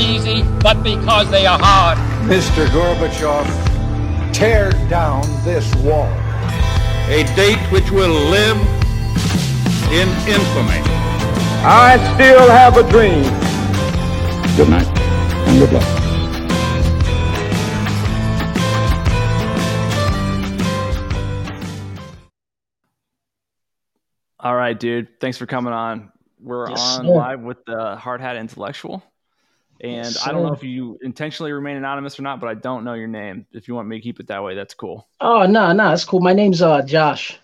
easy, but because they are hard. Mr. Gorbachev, tear down this wall. A date which will live in infamy. I still have a dream. Good night and good luck. All right, dude. Thanks for coming on. We're Yes, on sir. live with the Hard Hat Intellectual. And Yes, I don't know if you intentionally remain anonymous or not, but I don't know your name. If you want me to keep it that way, that's cool. Oh no, no, that's cool. My name's uh Josh.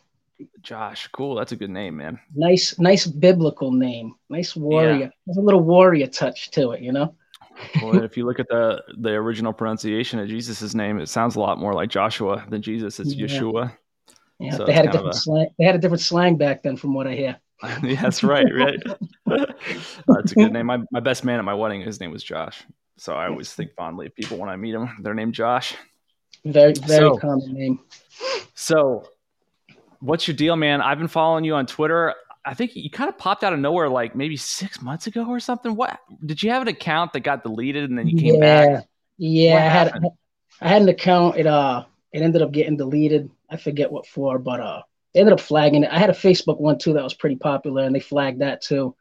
Josh, cool. That's a good name, man. Nice, nice biblical name. Nice warrior. There's a little warrior touch to it, you know. Well, if you look at the the original pronunciation of Jesus' name, it sounds a lot more like Joshua than Jesus. It's Yeah. Yeshua. Yeah, So they had a different a- slang. They had a different slang back then, from what I hear. yeah, that's right, right. That's a good name. My my best man at my wedding, his name was Josh. So I always think fondly of people when I meet them. They're named Josh. Very, very So- common name. So, what's your deal, man? I've been following you on Twitter. I think you kind of popped out of nowhere like maybe six months ago or something. What did you have an account that got deleted and then you came yeah, back? yeah. What I had. I had an account. It uh, it ended up getting deleted. I forget what for, but uh, they ended up flagging it. I had a Facebook one too that was pretty popular, and they flagged that too.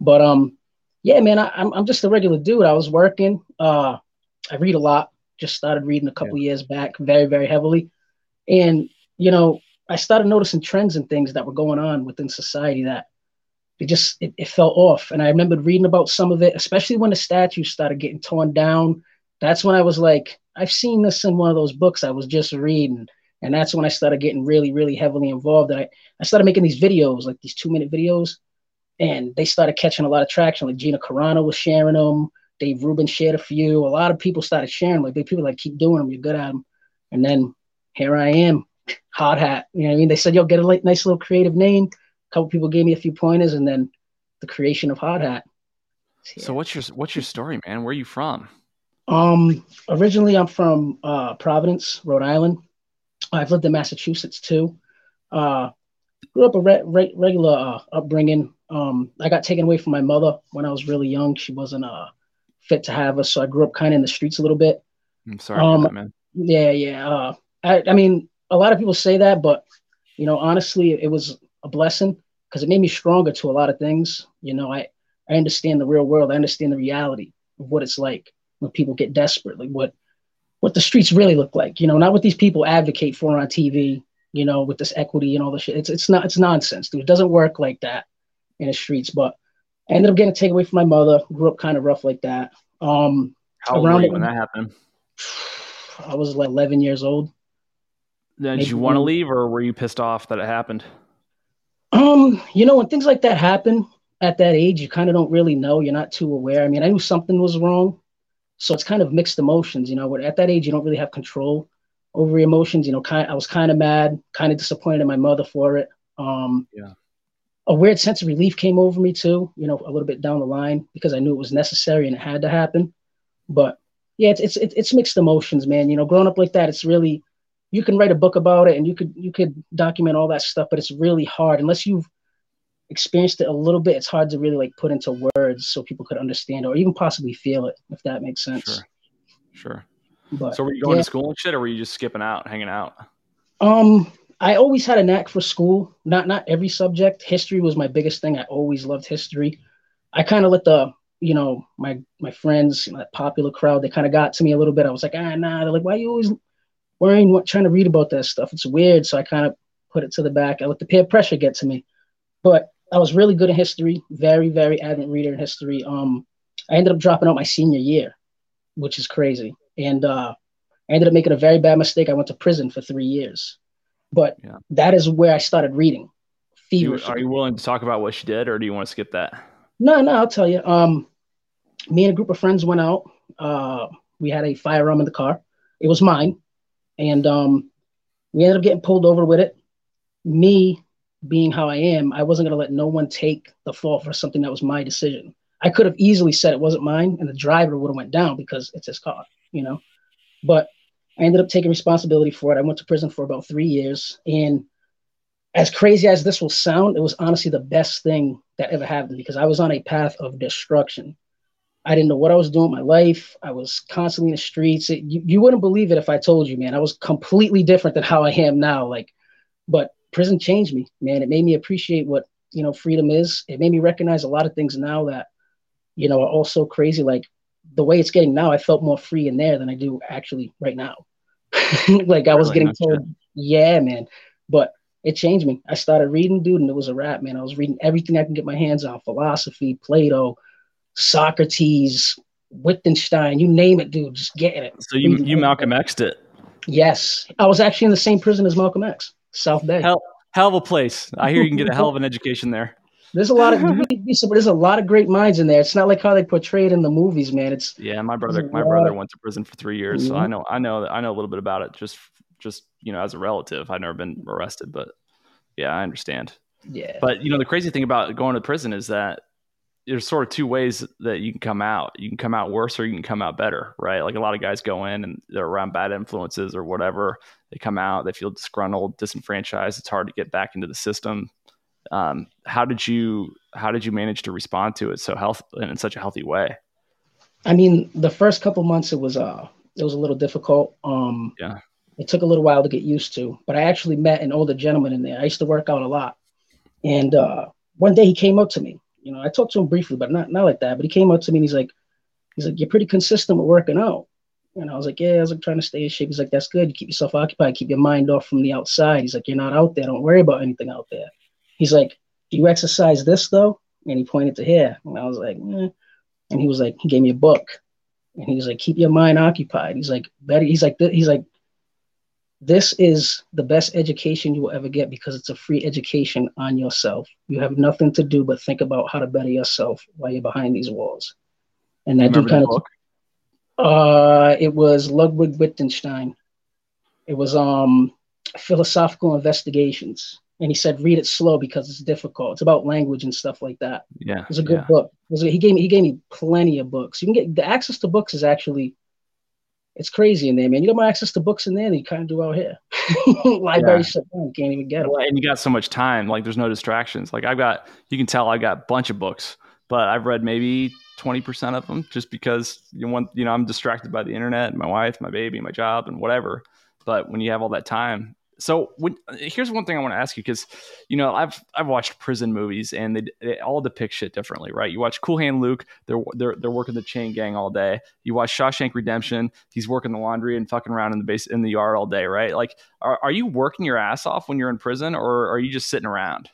But um, yeah, man, I, I'm I'm just a regular dude. I was working. Uh, I read a lot. Just started reading a couple years back, very very heavily, and you know, I started noticing trends and things that were going on within society that it just it, it fell off. And I remembered reading about some of it, especially when the statues started getting torn down. That's when I was like, I've seen this in one of those books I was just reading. And that's when I started getting really, really heavily involved. And I, I started making these videos, like these two minute videos, and they started catching a lot of traction. Like Gina Carano was sharing them, Dave Rubin shared a few. A lot of people started sharing. Like big people like keep doing them, you're good at them. And then here I am, hot hat. You know what I mean? They said, "Yo, get a like, nice little creative name." A couple people gave me a few pointers, and then the creation of hot hat. So what's your what's your story, man? Where are you from? Um, originally I'm from uh, Providence, Rhode Island. I've lived in Massachusetts too. Uh, grew up a re- re- regular uh, upbringing. Um, I got taken away from my mother when I was really young. She wasn't uh, fit to have us, so I grew up kind of in the streets a little bit. I'm sorry, Um, that, man. Yeah, yeah. Uh, I, I mean, a lot of people say that, but you know, honestly, it was a blessing because it made me stronger to a lot of things. You know, I I understand the real world. I understand the reality of what it's like when people get desperate, like what what the streets really look like. You know, not what these people advocate for on TV. You know, with this equity and all this shit. It's it's not it's nonsense, dude. It doesn't work like that in the streets. But I ended up getting taken away from my mother. Grew up kind of rough like that. Um, How old were around you when that happened? I was like 11 years old. Then did you want to leave, or were you pissed off that it happened? Um, you know, when things like that happen at that age, you kind of don't really know. You're not too aware. I mean, I knew something was wrong, so it's kind of mixed emotions. You know, at that age, you don't really have control over your emotions. You know, kind I was kind of mad, kind of disappointed in my mother for it. Um, Yeah. A weird sense of relief came over me too. You know, a little bit down the line because I knew it was necessary and it had to happen. But yeah, it's it's it's, it's mixed emotions, man. You know, growing up like that, it's really you can write a book about it and you could you could document all that stuff, but it's really hard unless you've experienced it a little bit. It's hard to really like put into words so people could understand or even possibly feel it, if that makes sense. Sure, sure. But So were you going yeah. to school and shit, or were you just skipping out, hanging out? Um, I always had a knack for school. Not not every subject. History was my biggest thing. I always loved history. I kind of let the you know my my friends, you know, that popular crowd, they kind of got to me a little bit. I was like, ah, nah. They're like, why are you always worrying, what trying to read about that stuff? It's weird. So I kind of put it to the back. I let the peer pressure get to me. But I was really good in history. Very very avid reader in history. Um, I ended up dropping out my senior year, which is crazy. And uh, I ended up making a very bad mistake. I went to prison for three years. But Yeah. that is where I started reading. You, Feverishly. are you willing to talk about what you did, or do you want to skip that? No, no, I'll tell you. Um, me and a group of friends went out. Uh, we had a firearm in the car. It was mine, and um, we ended up getting pulled over with it. Me, being how I am, I wasn't gonna let no one take the fall for something that was my decision. I could have easily said it wasn't mine, and the driver would have went down because it's his car, you know. But I ended up taking responsibility for it. I went to prison for about three years, and as crazy as this will sound, it was honestly the best thing that ever happened because I was on a path of destruction. I didn't know what I was doing with my life. I was constantly in the streets. It, you, you wouldn't believe it if I told you, man. I was completely different than how I am now. Like, but prison changed me, man. It made me appreciate what you know freedom is. It made me recognize a lot of things now that you know are also crazy. Like the way it's getting now, I felt more free in there than I do actually right now. like I was Really? getting told, yeah, man. But it changed me. I started reading, dude, and it was a wrap, man. I was reading everything I can get my hands on: philosophy, Plato, Socrates, Wittgenstein, you name it, dude. Just getting it. So you Reading you. Malcolm X'd it. Yes, I was actually in the same prison as Malcolm X, South Bay. Hell hell of a place. I hear you can get a hell of an education there. There's a lot of you'd be surprised- there's a lot of great minds in there. It's not like how they portray it in the movies, man. It's Yeah, my brother my brother went to prison for three years, so Mhm. I know I know I know a little bit about it. Just just you know as a relative, I've never been arrested, but yeah, I understand. yeah, But you know the crazy thing about going to prison is that there's sort of two ways that you can come out. You can come out worse or you can come out better, right? Like a lot of guys go in and they're around bad influences or whatever. They come out, they feel disgruntled, disenfranchised. It's hard to get back into the system. Um, how did you how did you manage to respond to it so health in such a healthy way? I mean, the first couple months it was uh it was a little difficult. Um, Yeah. it took a little while to get used to. But I actually met an older gentleman in there. I used to work out a lot, and uh, one day he came up to me. You know, I talked to him briefly, but not not like that. But he came up to me and he's like, he's like, you're pretty consistent with working out. And I was like, yeah, I was like trying to stay in shape. He's like, that's good. You keep yourself occupied, keep your mind off from the outside. He's like, you're not out there. Don't worry about anything out there. He's like, do you exercise this though? And he pointed to here. And I was like, eh. and he was like, he gave me a book. And he was like, keep your mind occupied. He's like, better. He's like, he's like, this is the best education you will ever get because it's a free education on yourself. You have nothing to do but think about how to better yourself while you're behind these walls. And I do kind of book? uh, it was Ludwig Wittgenstein. It was um philosophical investigations, and he said read it slow because it's difficult. It's about language and stuff like that. Yeah, It was a good yeah. book. Was a- he gave me he gave me plenty of books. You can get the access to books is actually it's crazy in there, man. You got more access to books in there than you kind of do out here. Library shut down, you can't even get them. Well, and you got so much time. Like there's no distractions. Like I've got, you can tell I've got a bunch of books, but I've read maybe 20% of them just because you want, you know, I'm distracted by the internet and my wife, my baby, my job and whatever. But when you have all that time, so when, here's one thing I want to ask you because, you know, I've I've watched prison movies and they, they all depict shit differently, right? You watch Cool Hand Luke, they're they're they're working the chain gang all day. You watch Shawshank Redemption, he's working the laundry and fucking around in the base in the yard all day, right? Like, are are you working your ass off when you're in prison, or are you just sitting around?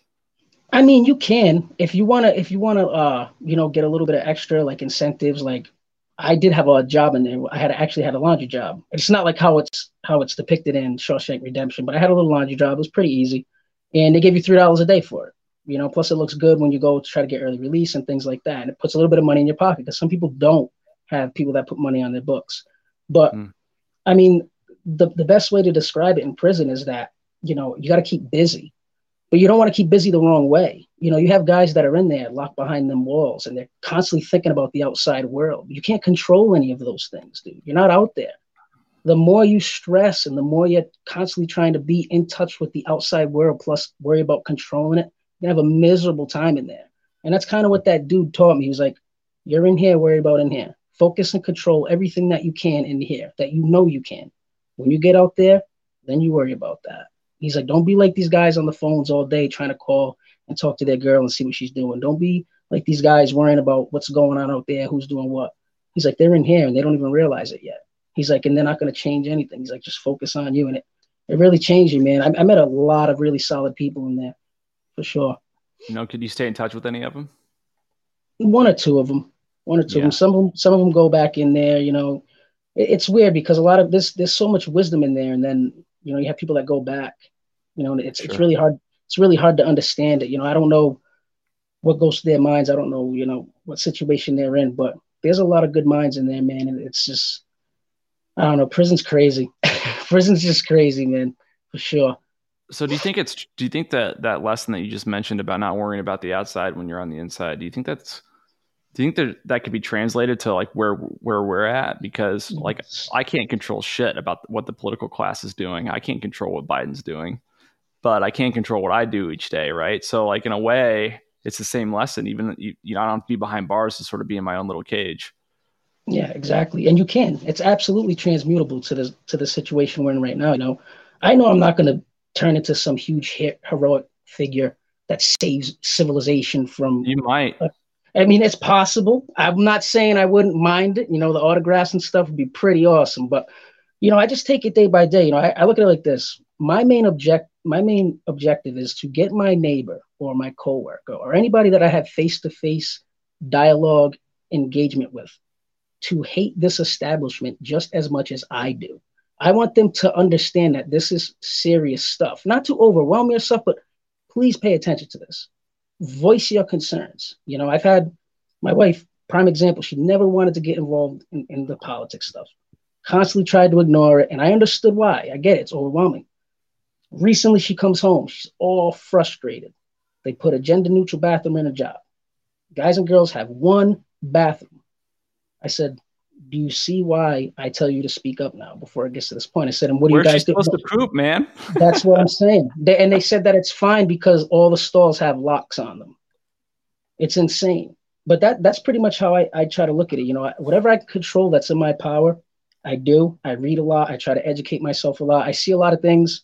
I mean, you can if you wanna if you wanna uh you know get a little bit of extra like incentives. Like I did have a job in there. I had actually had a laundry job. It's not like how it's how it's depicted in Shawshank Redemption, but I had a little laundry job. It was pretty easy, and they gave you three dollars a day for it. You know, plus it looks good when you go to try to get early release and things like that, and it puts a little bit of money in your pocket because some people don't have people that put money on their books. But Mm. I mean, the the best way to describe it in prison is that you know you got to keep busy but you don't want to keep busy the wrong way. You know, you have guys that are in there locked behind them walls and they're constantly thinking about the outside world. You can't control any of those things, dude. You're not out there. The more you stress and the more you're constantly trying to be in touch with the outside world, plus worry about controlling it, you have a miserable time in there. And that's kind of what that dude taught me. He was like, You're in here, worry about in here. Focus and control everything that you can in here, that you know you can. When you get out there, then you worry about that. He's like, don't be like these guys on the phones all day trying to call and talk to their girl and see what she's doing. Don't be like these guys worrying about what's going on out there, who's doing what. He's like, they're in here and they don't even realize it yet. He's like, and they're not going to change anything. He's like, just focus on you. And it, it really changed you, man. I, I met a lot of really solid people in there for sure. You know, could you stay in touch with any of them? One or two of them, one or two Yeah. of them. Some of them, some of them go back in there. You know, it, it's weird because a lot of this, there's so much wisdom in there, and then you know you have people that go back. You know, and it's it's really hard. It's really hard to understand it. You know, I don't know what goes through their minds. I don't know, you know, what situation they're in, but there's a lot of good minds in there, man. And it's just, I don't know, prison's crazy. prison's just crazy, man, for sure. So do you think it's do you think that that lesson that you just mentioned about not worrying about the outside when you're on the inside, do you think that's do you think that that could be translated to like where where we're at because like I can't control shit about what the political class is doing. I can't control what Biden's doing, but I can't control what I do each day, right? So like in a way, it's the same lesson. Even you, you know, I don't have to be behind bars to sort of be in my own little cage. Yeah, exactly. And you can. It's absolutely transmutable to the to the situation we're in right now. You know, I know I'm not going to turn into some huge he- heroic figure that saves civilization from. You might. Uh, I mean, it's possible. I'm not saying I wouldn't mind it. You know, the autographs and stuff would be pretty awesome. But you know, I just take it day by day. You know, I, I look at it like this. My main object, my main objective is to get my neighbor or my coworker or anybody that I have face to face dialogue engagement with to hate this establishment just as much as I do. I want them to understand that this is serious stuff, not to overwhelm yourself, but please pay attention to this. Voice your concerns. You know, I've had my wife, prime example, she never wanted to get involved in, in the politics stuff, constantly tried to ignore it. And I understood why. I get it, it's overwhelming. Recently, she comes home, she's all frustrated. They put a gender neutral bathroom in a job. Guys and girls have one bathroom I said, do you see why I tell you to speak up now before it gets to this point? I said, and what do Where's you guys do? Supposed to poop, man. That's what I'm saying. They, and they said that it's fine because all the stalls have locks on them. It's insane. But that that's pretty much how I, I try to look at it. You know, whatever I control that's in my power, I do. I read a lot. I try to educate myself a lot. I see a lot of things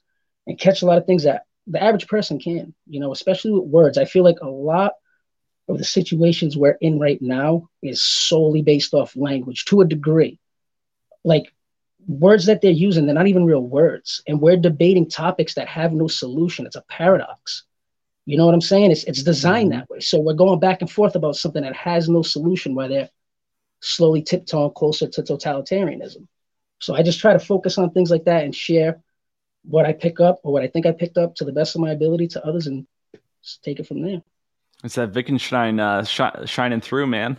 and catch a lot of things that the average person can, you know, especially with words. I feel like a lot – of the situations we're in right now is solely based off language to a degree. Like words that they're using, they're not even real words. And we're debating topics that have no solution. It's a paradox. You know what I'm saying? It's, it's designed mm-hmm. that way. So we're going back and forth about something that has no solution where they're slowly tiptoeing closer to totalitarianism. So I just try to focus on things like that and share what I pick up or what I think I picked up to the best of my ability to others and just take it from there. It's that Wittgenstein uh, sh- shining through, man.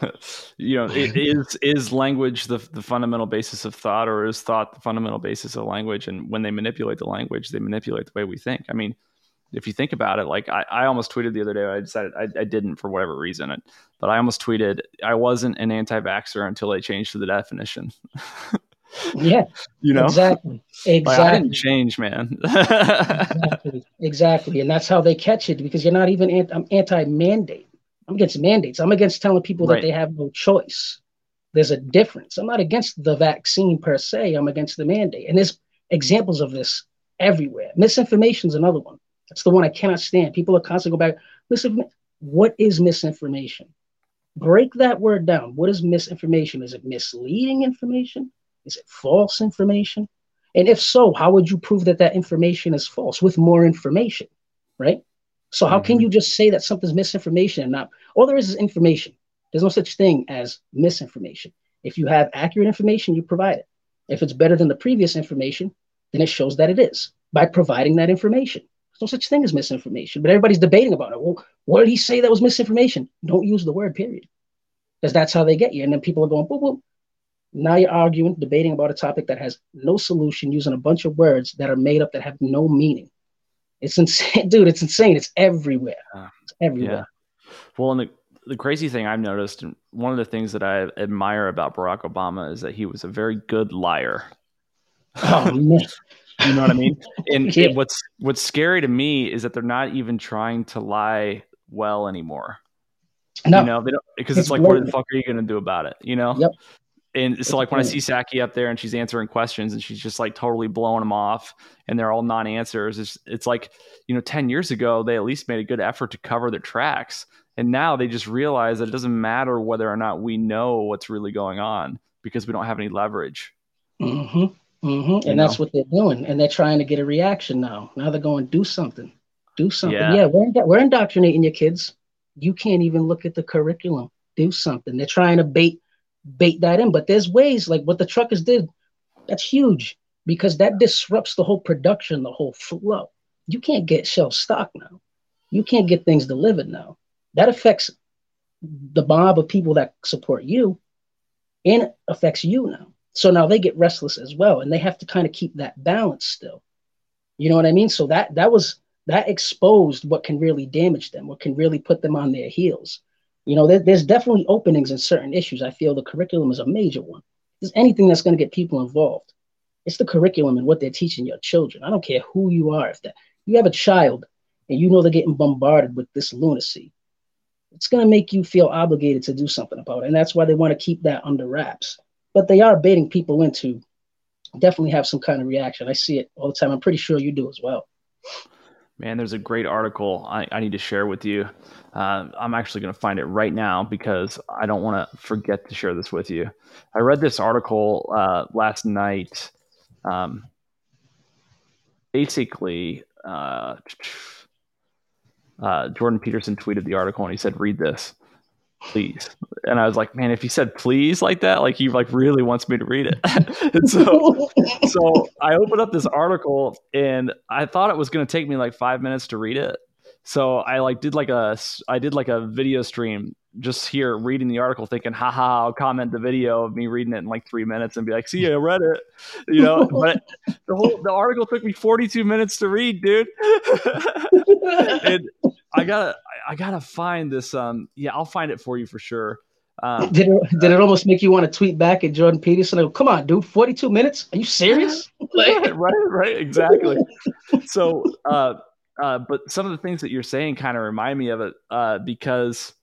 you know, it, is is language the the fundamental basis of thought, or is thought the fundamental basis of language? And when they manipulate the language, they manipulate the way we think. I mean, if you think about it, like I, I almost tweeted the other day, I decided I, I didn't for whatever reason, but I almost tweeted I wasn't an anti-vaxxer until they changed the definition. Yeah. you know? Exactly. Exactly. Like, I didn't change, man. exactly. Exactly. And that's how they catch it because you're not even anti, I'm anti-mandate. I'm against mandates. I'm against telling people Right. that they have no choice. There's a difference. I'm not against the vaccine per se. I'm against the mandate. And there's examples of this everywhere. Misinformation is another one. That's the one I cannot stand. People are constantly go back. Listen, what is misinformation? Break that word down. What is misinformation? Is it misleading information? Is it false information? And if so, how would you prove that that information is false with more information, right? So how can mm-hmm. you just say that something's misinformation and not all there is is information? There's no such thing as misinformation. If you have accurate information, you provide it. If it's better than the previous information, then it shows that it is by providing that information. There's no such thing as misinformation, but everybody's debating about it. Well, what did he say that was misinformation? Don't use the word, period. Because that's how they get you. And then people are going, boop, boop. Now you're arguing, debating about a topic that has no solution using a bunch of words that are made up that have no meaning. It's insane, dude. It's insane. It's everywhere. Yeah. It's everywhere. Well, and the the crazy thing I've noticed, and one of the things that I admire about Barack Obama is that he was a very good liar. Oh man. You know what I mean? And Yeah. what's what's scary to me is that they're not even trying to lie well anymore. No. You know, they don't because It's it's, like, what the fuck are you going to do about it? You know? Yep. And It's so, like when I see Psaki up there and she's answering questions and she's just like totally blowing them off, and they're all non-answers. It's, it's like you know, ten years ago they at least made a good effort to cover their tracks, and now they just realize that it doesn't matter whether or not we know what's really going on because we don't have any leverage. Mm-hmm. Mm-hmm. And that's what they're doing. And they're trying to get a reaction now. Now they're going, do something. Do something. Yeah. Yeah, we're, indo- we're indoctrinating your kids. You can't even look at the curriculum. Do something. They're trying to bait bait that in. But there's ways like what the truckers did. That's huge because that disrupts the whole production, the whole flow. You can't get shelf stock now. You can't get things delivered now. That affects the mob of people that support you and affects you now. So now they get restless as well, and they have to kind of keep that balance still. You know what I mean? So that that was that exposed what can really damage them, what can really put them on their heels. You know, there, there's definitely openings in certain issues. I feel the curriculum is a major one. There's anything that's going to get people involved, it's the curriculum and what they're teaching your children. I don't care who you are. If that you have a child and you know they're getting bombarded with this lunacy, it's going to make you feel obligated to do something about it. And that's why they want to keep that under wraps. But they are baiting people into definitely have some kind of reaction. I see it all the time. I'm pretty sure you do as well. Man, there's a great article I, I need to share with you. Uh, I'm actually going to find it right now because I don't want to forget to share this with you. I read this article uh, last night. Um, basically, uh, uh, Jordan Peterson tweeted the article and he said, "Read this, please." And I was like, "Man, if he said please like that, like he like really wants me to read it." and so, so I opened up this article and I thought it was going to take me like five minutes to read it. So I like did like a I did like a video stream just here reading the article, thinking, haha, I'll comment the video of me reading it in like three minutes and be like, see, I read it, you know. but the whole the article took me 42 minutes to read, dude. and I gotta I gotta find this. Um, yeah, I'll find it for you for sure. Um, did it did it almost make you want to tweet back at Jordan Peterson? Like, Come on, dude, 42 minutes? Are you serious? right, right, exactly. so, uh, uh, but some of the things that you're saying kind of remind me of it uh, because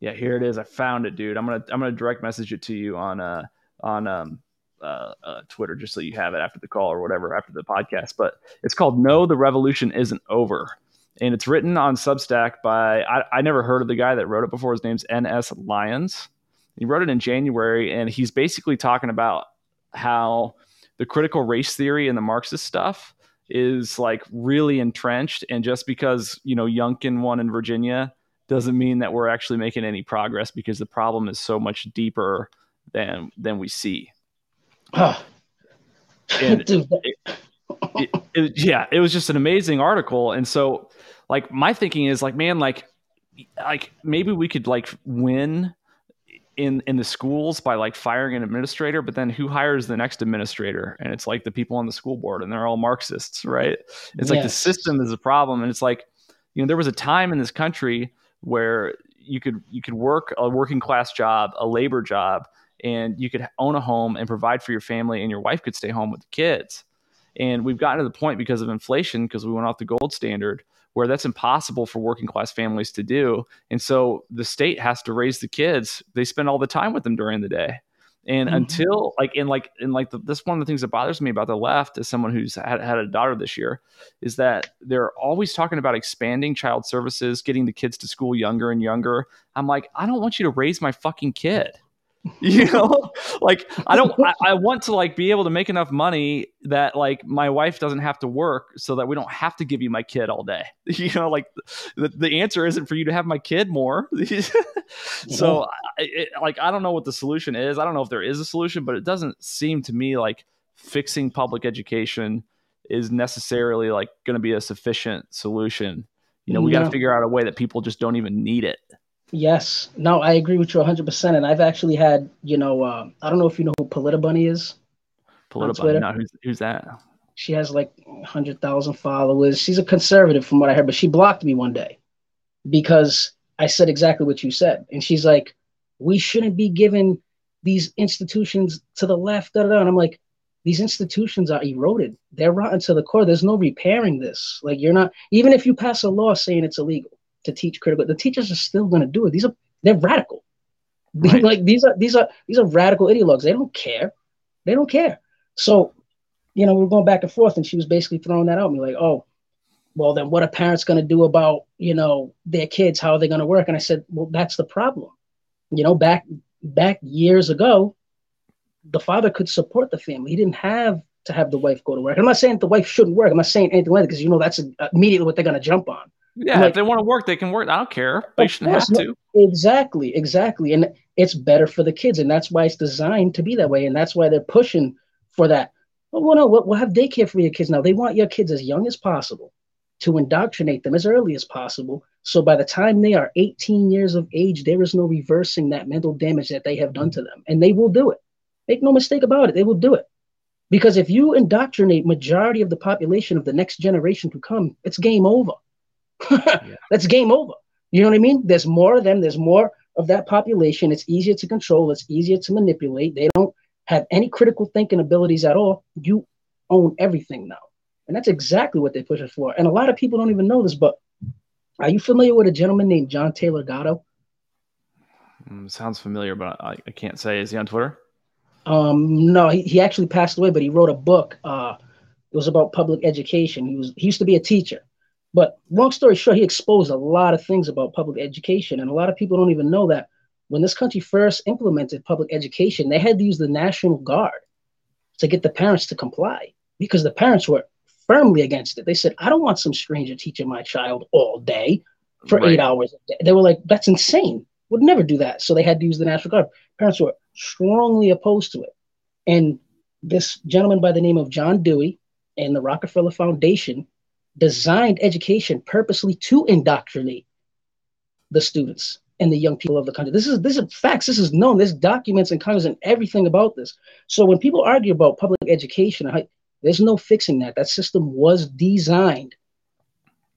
yeah, here it is. I found it, dude. I'm gonna I'm gonna direct message it to you on uh on um uh, uh, Twitter just so you have it after the call or whatever after the podcast. But it's called "No, the Revolution Isn't Over," and it's written on Substack by I, I never heard of the guy that wrote it before. His name's N.S. Lyons. He wrote it in January, and he's basically talking about how the critical race theory and the Marxist stuff is like really entrenched, and just because you know Youngkin won in Virginia doesn't mean that we're actually making any progress because the problem is so much deeper than than we see. and it, it, it, yeah, it was just an amazing article, and so like my thinking is like, man, like like maybe we could like win in in the schools by like firing an administrator but then who hires the next administrator and it's like the people on the school board and they're all marxists right it's yes. like the system is a problem and it's like you know there was a time in this country where you could you could work a working class job, a labor job, and you could own a home and provide for your family, and your wife could stay home with the kids. And we've gotten to the point because of inflation, because we went off the gold standard, where that's impossible for working class families to do. And so the state has to raise the kids. They spend all the time with them during the day. And mm-hmm. until like in like in like the, this one of the things that bothers me about the left as someone who's had, had a daughter this year is that they're always talking about expanding child services, getting the kids to school younger and younger. I'm like, I don't want you to raise my fucking kid. you know? Like i don't I, I, want to like be able to make enough money that like my wife doesn't have to work so that we don't have to give you my kid all day. You know like the, the answer isn't for you to have my kid more. So it, like i don't know what the solution is. I don't know if there is a solution but it doesn't seem to me like fixing public education is necessarily like going to be a sufficient solution. You know we got to figure out a way that people just don't even need it Yes. No, I agree with you 100%. And I've actually had, you know, uh, I don't know if you know who PolitiBunny is. PolitiBunny, no, who's, who's that? She has like 100,000 followers. She's a conservative from what I heard, but she blocked me one day because I said exactly what you said. And she's like, we shouldn't be giving these institutions to the left. Da, da, da. And I'm like, these institutions are eroded. They're rotten to the core. There's no repairing this. Like, you're not, even if you pass a law saying it's illegal, to teach critical. The teachers are still going to do it. These are they're radical. Right. like these are these are these are radical ideologues. They don't care. They don't care. So, you know, we are going back and forth, and she was basically throwing that out me like, oh, well, then what are parents going to do about you know their kids? How are they going to work? And I said, well, that's the problem. You know, back back years ago, the father could support the family. He didn't have to have the wife go to work. I'm not saying the wife shouldn't work. I'm not saying anything like that because you know that's immediately what they're going to jump on. Yeah, like, if they want to work, they can work. I don't care. They shouldn't have to. Exactly, exactly. And it's better for the kids, and that's why it's designed to be that way, and that's why they're pushing for that. Well, no, we'll have daycare for your kids now. They want your kids as young as possible to indoctrinate them as early as possible. So by the time they are 18 years of age, there is no reversing that mental damage that they have done to them, and they will do it. Make no mistake about it, they will do it. Because if you indoctrinate majority of the population of the next generation to come, it's game over yeah. That's game over. You know what I mean? There's more of them. There's more of that population. It's easier to control. It's easier to manipulate. They don't have any critical thinking abilities at all. You own everything now. And that's exactly what they push us for. And a lot of people don't even know this, but are you familiar with a gentleman named John Taylor Gatto? Mm, sounds familiar, but I, I, can't say. Is he on Twitter? Um, no, he, he actually passed away, but he wrote a book. Uh, it was about public education. He was he used to be a teacher, but long story short, he exposed a lot of things about public education, and a lot of people don't even know that when this country first implemented public education, they had to use the National Guard to get the parents to comply because the parents were firmly against it. They said, I don't want some stranger teaching my child all day for right. eight hours. They were like, that's insane. Would never do that. So they had to use the National Guard. Parents were strongly opposed to it. And this gentleman by the name of John Dewey and the Rockefeller Foundation designed education purposely to indoctrinate the students and the young people of the country. This is this is facts. This is known. There's documents in Congress and everything about this. So when people argue about public education, there's no fixing that. That system was designed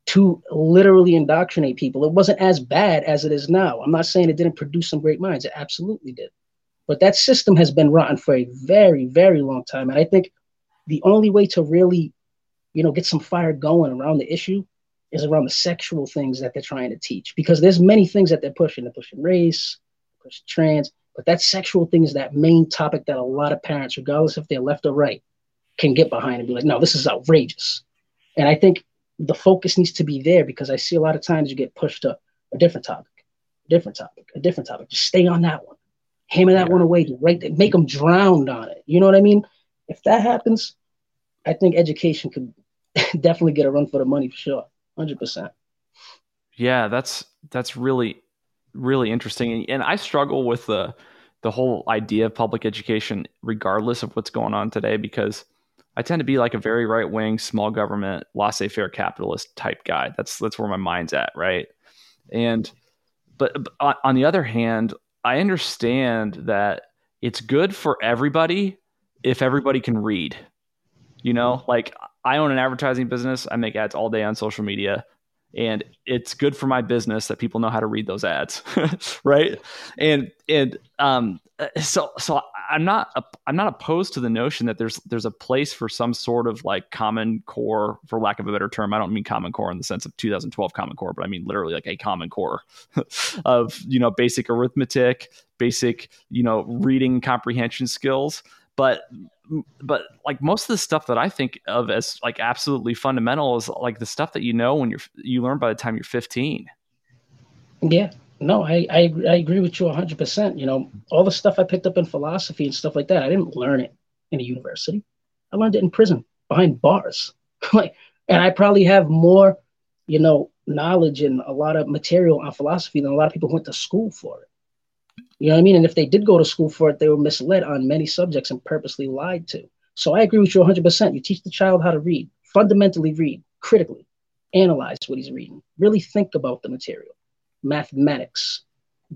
to literally indoctrinate people. It wasn't as bad as it is now. I'm not saying it didn't produce some great minds. It absolutely did. But that system has been rotten for a very, very long time. And I think the only way to really, you know, get some fire going around the issue is around the sexual things that they're trying to teach. Because there's many things that they're pushing. They're pushing race pushing trans but that sexual thing is that main topic that a lot of parents regardless if they're left or right can get behind and be like no this is outrageous. And i think the focus needs to be there because i see a lot of times you get pushed to a different topic a different topic a different topic. Just stay on that one. Hammer that yeah. one away. Right make them drowned on it. You know what i mean? If that happens i think education could definitely get a run for the money for sure hundred percent. Yeah, that's that's really really interesting, and I struggle with the the whole idea of public education, regardless of what's going on today, because I tend to be like a very right wing, small government, laissez faire capitalist type guy. That's that's where my mind's at, right? And but, but on the other hand, I understand that it's good for everybody if everybody can read. You know, like I own an advertising business. I make ads all day on social media and it's good for my business that people know how to read those ads right? And and um so so i'm not i'm not opposed to the notion that there's there's a place for some sort of like common core for lack of a better term. I don't mean common core in the sense of 2012 common core but i mean literally like a common core of you know basic arithmetic basic you know reading comprehension skills. But but like most of the stuff that I think of as like absolutely fundamental is like the stuff that you know when you're you learn by the time you're 15. Yeah, no, I I, I agree with you 100. percent You know, all the stuff I picked up in philosophy and stuff like that, I didn't learn it in a university. I learned it in prison behind bars. like, and I probably have more, you know, knowledge and a lot of material on philosophy than a lot of people went to school for it. You know what I mean? And if they did go to school for it, they were misled on many subjects and purposely lied to. So I agree with you 100%. You teach the child how to read, fundamentally read, critically, analyze what he's reading, really think about the material, mathematics,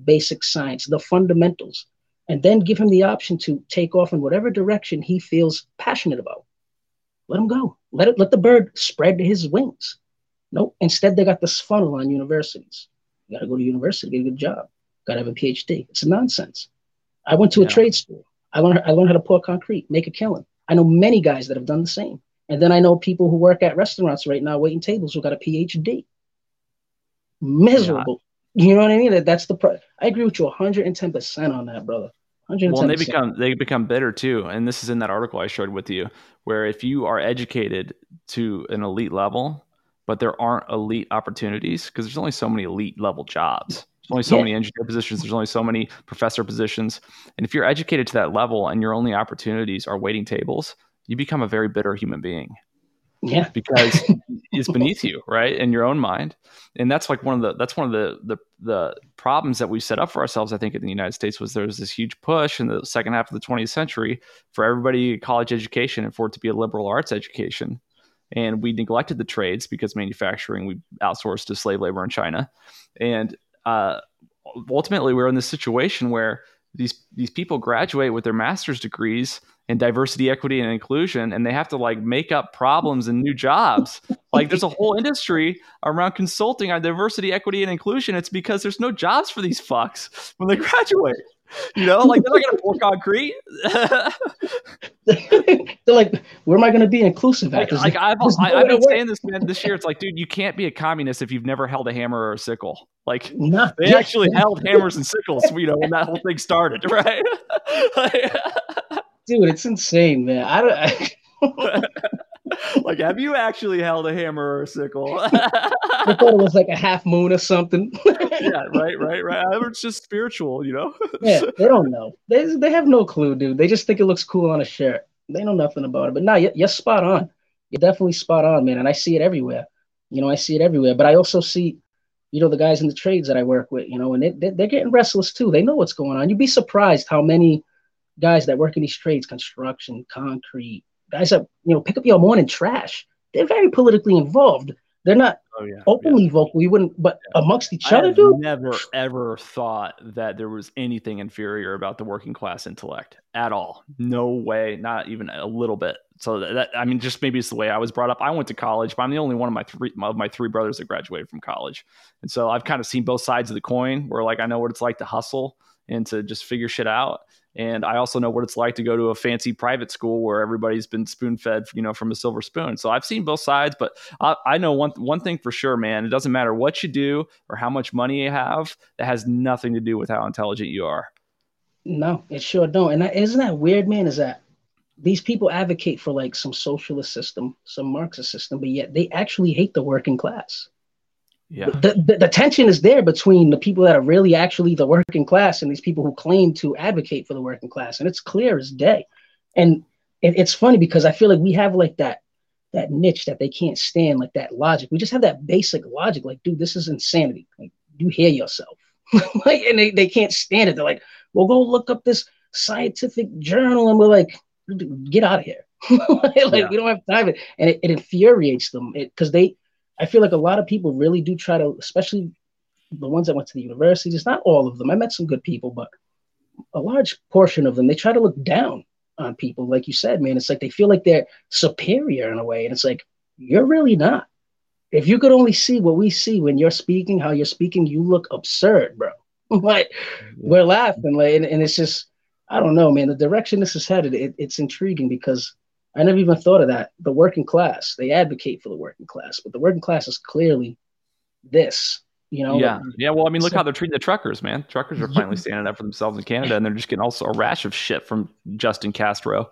basic science, the fundamentals, and then give him the option to take off in whatever direction he feels passionate about. Let him go. Let it. Let the bird spread his wings. No, instead they got this funnel on universities. You got to go to university, get a good job got to have a PhD. It's nonsense. I went to yeah. a trade school. I learned I learned how to pour concrete, make a kiln. I know many guys that have done the same. And then I know people who work at restaurants right now waiting tables who got a PhD. Miserable. Yeah. You know what I mean? That, that's the pro- I agree with you 110% on that, brother. 110%. Well, they become they become bitter too. And this is in that article I shared with you, where if you are educated to an elite level, but there aren't elite opportunities, because there's only so many elite level jobs only so yeah. many engineer positions. There's only so many professor positions. And if you're educated to that level and your only opportunities are waiting tables, you become a very bitter human being. Yeah. Because it's beneath you, right? In your own mind. And that's like one of the that's one of the the the problems that we set up for ourselves, I think, in the United States was there was this huge push in the second half of the 20th century for everybody college education and for it to be a liberal arts education. And we neglected the trades because manufacturing we outsourced to slave labor in China. And uh, ultimately we're in this situation where these these people graduate with their master's degrees in diversity, equity, and inclusion, and they have to like make up problems and new jobs. like there's a whole industry around consulting on diversity, equity, and inclusion. It's because there's no jobs for these fucks when they graduate. You know, like they're not gonna pour concrete. They're like, where am I going to be inclusive at? like, like I've, I, no I've been saying this man this year. It's like, dude, you can't be a communist if you've never held a hammer or a sickle. Like Nah, they actually held hammers and sickles, you know, when that whole thing started, right? like, dude, it's insane, man. I don't. I, like, have you actually held a hammer or a sickle? I thought it was like a half moon or something. yeah, right, right, right. It's just spiritual, you know. yeah, they don't know. They they have no clue, dude. They just think it looks cool on a shirt. They know nothing about it. But no, you're, you're spot on. You're definitely spot on, man. And I see it everywhere. You know, I see it everywhere. But I also see, you know, the guys in the trades that I work with. You know, and they, they they're getting restless too. They know what's going on. You'd be surprised how many guys that work in these trades, construction, concrete, guys said, you know pick up your morning trash. They're very politically involved. They're not Oh yeah. openly vocal. We wouldn't, but amongst each I other, dude. never ever thought that there was anything inferior about the working class intellect at all. No way, not even a little bit. So that, that I mean, just maybe it's the way I was brought up. I went to college, but I'm the only one of my three of my three brothers that graduated from college, and so I've kind of seen both sides of the coin. Where like I know what it's like to hustle and to just figure shit out. And I also know what it's like to go to a fancy private school where everybody's been spoon fed, you know, from a silver spoon. So I've seen both sides, but I, I know one one thing for sure, man. It doesn't matter what you do or how much money you have. That has nothing to do with how intelligent you are. No, it sure don't. And that, isn't that weird, man? Is that these people advocate for like some socialist system, some Marxist system, but yet they actually hate the working class. Yeah, The, the, the tension is there between the people that are really actually the working class and these people who claim to advocate for the working class, and it's clear as day. And it, it's funny because I feel like we have like that that niche that they can't stand, like that logic. We just have that basic logic, like, dude, this is insanity. Like, you hear yourself, like, and they, they can't stand it. They're like, well, go look up this scientific journal, and we're like, get out of here. like, Yeah. we don't have time, and it, it infuriates them because they I feel like a lot of people really do try to, especially the ones that went to the universities, not all of them. I met some good people, but a large portion of them, they try to look down on people. Like you said, man, it's like they feel like they're superior in a way. And it's like, you're really not. If you could only see what we see when you're speaking, how you're speaking, you look absurd, bro. like we're laughing, like, and, and it's just, I don't know, man. The direction this is headed, it, it's intriguing because I never even thought of that. The working class, they advocate for the working class, but the working class is clearly this, you know? yeah, yeah. Well, I mean, look So- how they're treating the truckers, man. Truckers are finally standing up for themselves in Canada, and they're just getting also a rash of shit from Justin Castro.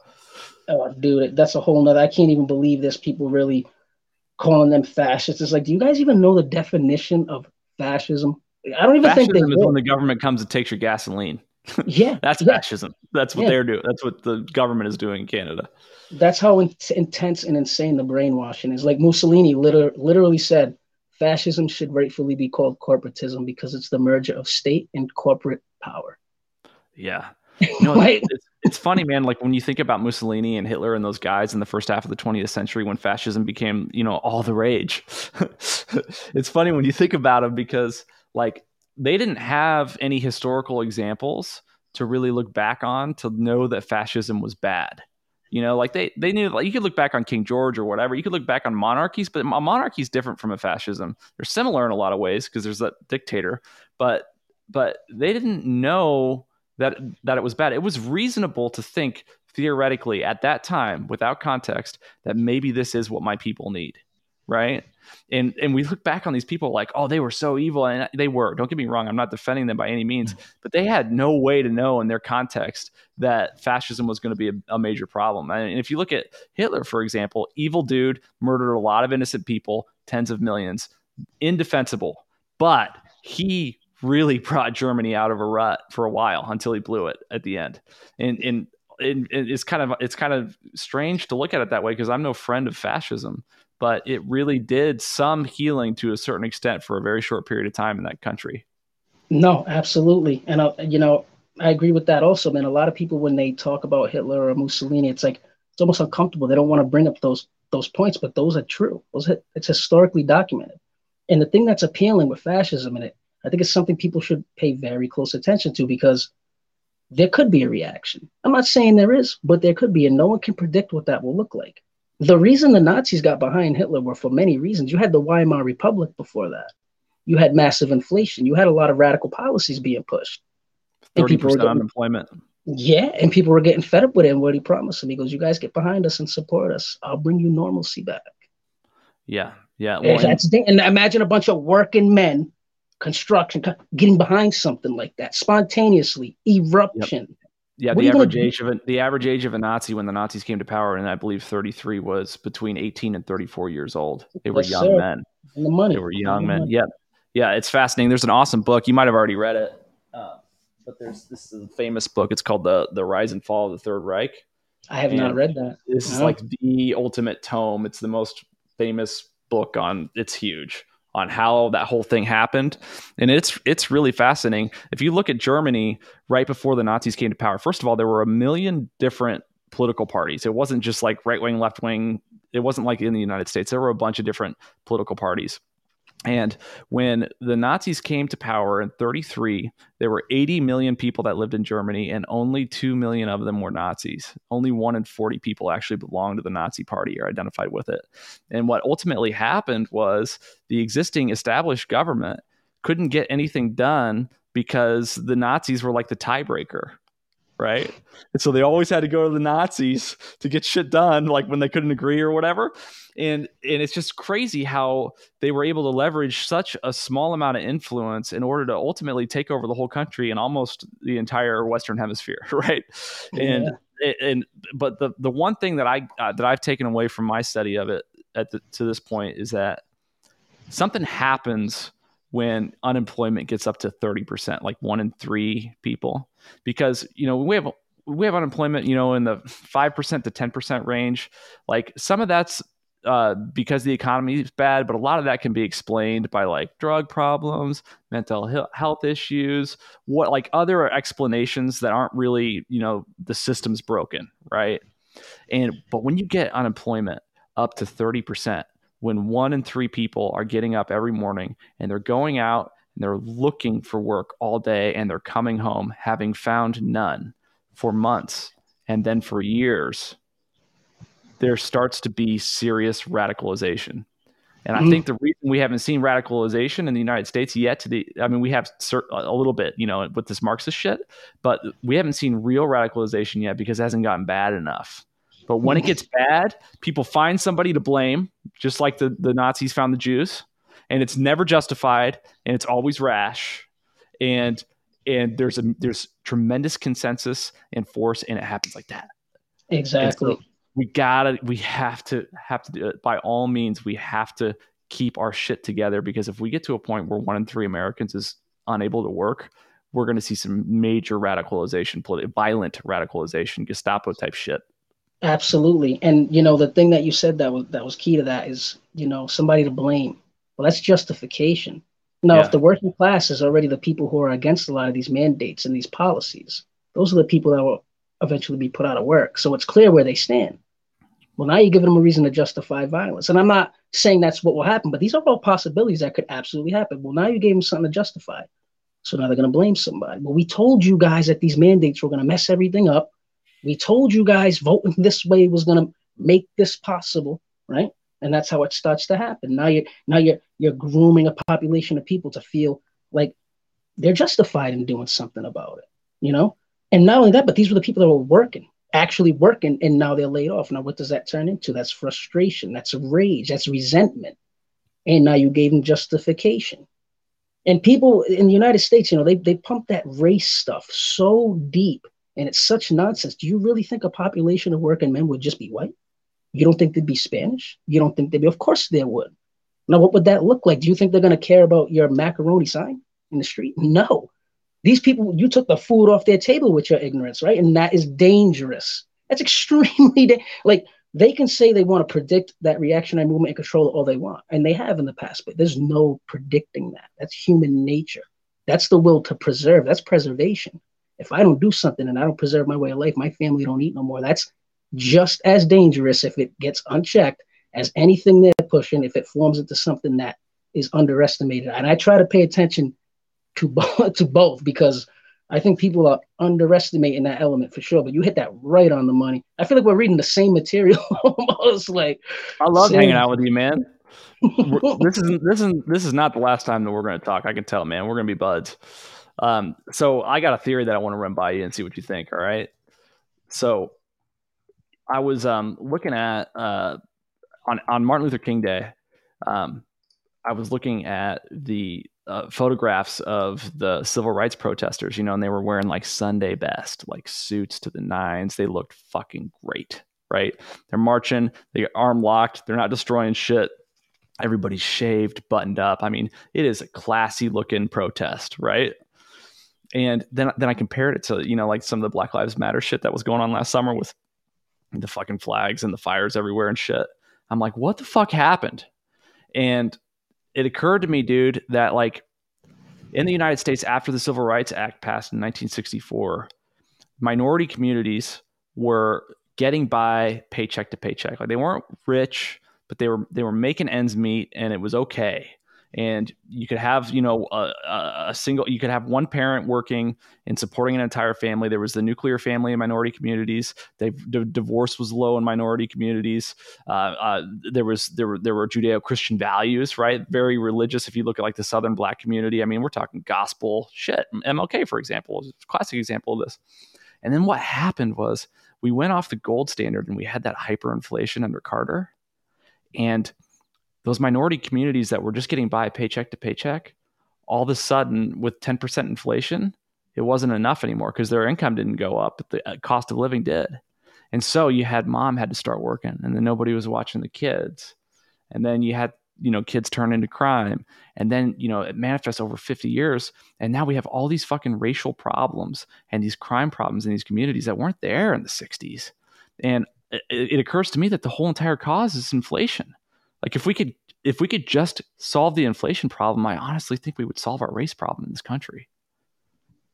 Oh, dude, that's a whole nother. I can't even believe this. people really calling them fascists. It's like, do you guys even know the definition of fascism? I don't even think they Fascism is when the government comes and takes your gasoline. Yeah, That's yeah. fascism. That's what Yeah. they're doing. That's what the government is doing in Canada. That's how in- intense and insane the brainwashing is. Like Mussolini liter- literally said, fascism should rightfully be called corporatism because it's the merger of state and corporate power. Yeah. You know, Like- it's, it's funny, man. Like when you think about Mussolini and Hitler and those guys in the first half of the 20th century when fascism became, you know, all the rage. it's funny when you think about them because, like, they didn't have any historical examples to really look back on to know that fascism was bad. You know, like they they knew like you could look back on King George or whatever. You could look back on monarchies, but a monarchy is different from a fascism. They're similar in a lot of ways because there's that dictator, but but they didn't know that that it was bad. It was reasonable to think theoretically at that time, without context, that maybe this is what my people need, right? And and we look back on these people like, oh, they were so evil, and they were. Don't get me wrong, I'm not defending them by any means, mm-hmm. but they had no way to know in their context that fascism was going to be a, a major problem. And if you look at Hitler, for example, evil dude, murdered a lot of innocent people, tens of millions, indefensible, but he really brought Germany out of a rut for a while until he blew it at the end. And and, and it's kind of it's kind of strange to look at it that way because I'm no friend of fascism, but it really did some healing to a certain extent for a very short period of time in that country. No, absolutely. And, uh, you know, I agree with that also, man. A lot of people, when they talk about Hitler or Mussolini, it's like, it's almost uncomfortable. They don't want to bring up those those points, but those are true. Those It's historically documented. And the thing that's appealing with fascism in it, I think it's something people should pay very close attention to because there could be a reaction. I'm not saying there is, but there could be, and no one can predict what that will look like. The reason the Nazis got behind Hitler were for many reasons. You had the Weimar Republic before that. You had massive inflation. You had a lot of radical policies being pushed. And Thirty people were percent getting, unemployment. yeah, and people were getting fed up with him. What he promised them, he goes, "You guys get behind us and support us. I'll bring you normalcy back." Yeah, yeah. Well, and- that's and imagine a bunch of working men, construction, getting behind something like that spontaneously, eruption. Yeah, What the you gonna average age of a, the average age of a Nazi when the Nazis came to power, and I believe 33 was between 18 and 34 years old. They were Yes, young sir. men. And the money. They were young the men. money. Yeah, yeah. It's fascinating. There's an awesome book. You might have already read it, uh, but there's this is a famous book. It's called the the Rise and Fall of the Third Reich. I have not read that. This is like the ultimate tome. It's the most famous book on. It's huge on how that whole thing happened, and it's it's really fascinating. If you look at Germany right before the Nazis came to power, first of all, there were a million different political parties. It wasn't just like right wing, left wing. It wasn't like in the United States. There were a bunch of different political parties. And when the Nazis came to power in 33, there were 80 million people that lived in Germany, and only 2 million of them were Nazis. Only one in 40 people actually belonged to the Nazi party or identified with it. And what ultimately happened was the existing established government couldn't get anything done because the Nazis were like the tiebreaker. Right. And so they always had to go to the Nazis to get shit done, like when they couldn't agree or whatever. And and it's just crazy how they were able to leverage such a small amount of influence in order to ultimately take over the whole country and almost the entire Western Hemisphere, right? And and but the the one thing that I uh, that I've taken away from my study of it at the, to this point is that something happens when unemployment gets up to 30%, like one in three people, because, you know, we have, we have unemployment, you know, in the 5% to 10% range. Like some of that's uh, because the economy is bad, but a lot of that can be explained by like drug problems, mental health issues, what like other explanations that aren't really, you know, the system's broken, right? And but when you get unemployment up to 30%, when one in three people are getting up every morning and they're going out and they're looking for work all day and they're coming home having found none for months and then for years, there starts to be serious radicalization. And I Mhm. think the reason we haven't seen radicalization in the United States yet, to the, I mean, we have cer- a little bit, you know, with this Marxist shit, but we haven't seen real radicalization yet because it hasn't gotten bad enough. But when it hmm. gets bad, people find somebody to blame, just like the, the Nazis found the Jews, and it's never justified and it's always rash. And and there's a there's tremendous consensus and force, and it happens like that. Exactly. So we gotta we have to have to do it by all means we have to keep our shit together because if we get to a point where one in three americans is unable to work we're going to see some major radicalization violent radicalization gestapo type shit Absolutely. And you know, the thing that you said that was that was key to that is, you know, somebody to blame. Well, that's justification. Now, Yeah. if the working class is already the people who are against a lot of these mandates and these policies, those are the people that will eventually be put out of work. So it's clear where they stand. Well, now you're giving them a reason to justify violence. And I'm not saying that's what will happen, but these are all possibilities that could absolutely happen. Well, now you gave them something to justify. So now they're going to blame somebody. Well, we told you guys that these mandates were going to mess everything up. We told you guys voting this way was going to make this possible, right? And that's how it starts to happen. Now you're now you're you're grooming a population of people to feel like they're justified in doing something about it, you know. And not only that, but these were the people that were working, actually working, and now they're laid off. Now, what does that turn into? That's frustration. That's rage. That's resentment. And now you gave them justification. And people in the United States, you know, they they pump that race stuff so deep and it's such nonsense. Do you really think a population of working men would just be white? You don't think they'd be Spanish? You don't think they'd be? Of course they would. Now, what would that look like? Do you think they're going to care about your macaroni sign in the street? No. These people, you took the food off their table with your ignorance, right? And that is dangerous. That's extremely da- like they can say they want to predict that reactionary movement and control it all they want, and they have in the past, but there's no predicting that. That's human nature. That's the will to preserve. That's preservation. If I don't do something and I don't preserve my way of life, my family don't eat no more. That's just as dangerous if it gets unchecked as anything they're pushing if it forms into something that is underestimated. And I try to pay attention to both to both because I think people are underestimating that element for sure. But you hit that right on the money. I feel like we're reading the same material almost. Like i love Same. hanging out with you man this isn't this is this is not the last time that we're going to talk i can tell man we're going to be buds Um, so I got a theory that I want to run by you and see what you think. All right. So I was um, looking at uh, on on Martin Luther King Day. Um, I was looking at the uh, photographs of the civil rights protesters, you know, and they were wearing like Sunday best, like suits to the nines. They looked fucking great, right? They're marching, they arm locked, they're not destroying shit. Everybody's shaved, buttoned up. I mean, it is a classy looking protest, right? And then then I compared it to, you know, like some of the Black Lives Matter shit that was going on last summer with the fucking flags and the fires everywhere and shit. I'm like, what the fuck happened? And it occurred to me, dude, that like in the United States after the Civil Rights Act passed in 1964, minority communities were getting by paycheck to paycheck. Like they weren't rich, but they were they were making ends meet and it was okay and you could have you know a, a, single you could have one parent working and supporting an entire family. There was the nuclear family in minority communities. They d- divorce was low in minority communities. Uh, uh, there was there were there were judeo-christian values right? Very religious. If you look at like the southern black community i mean we're talking gospel shit. Mlk for example is a classic example of this. And then what happened was we went off the gold standard and we had that hyperinflation under carter. And those minority communities that were just getting by paycheck to paycheck, all of a sudden with 10% inflation, it wasn't enough anymore because their income didn't go up, but the uh, cost of living did. And so you had mom had to start working and then nobody was watching the kids. And then you had, you know, kids turn into crime. And then, you know, it manifests over 50 years. And now we have all these fucking racial problems and these crime problems in these communities that weren't there in the 60s. And it, it occurs to me that the whole entire cause is inflation. Like if we could if we could just solve the inflation problem, I honestly think we would solve our race problem in this country.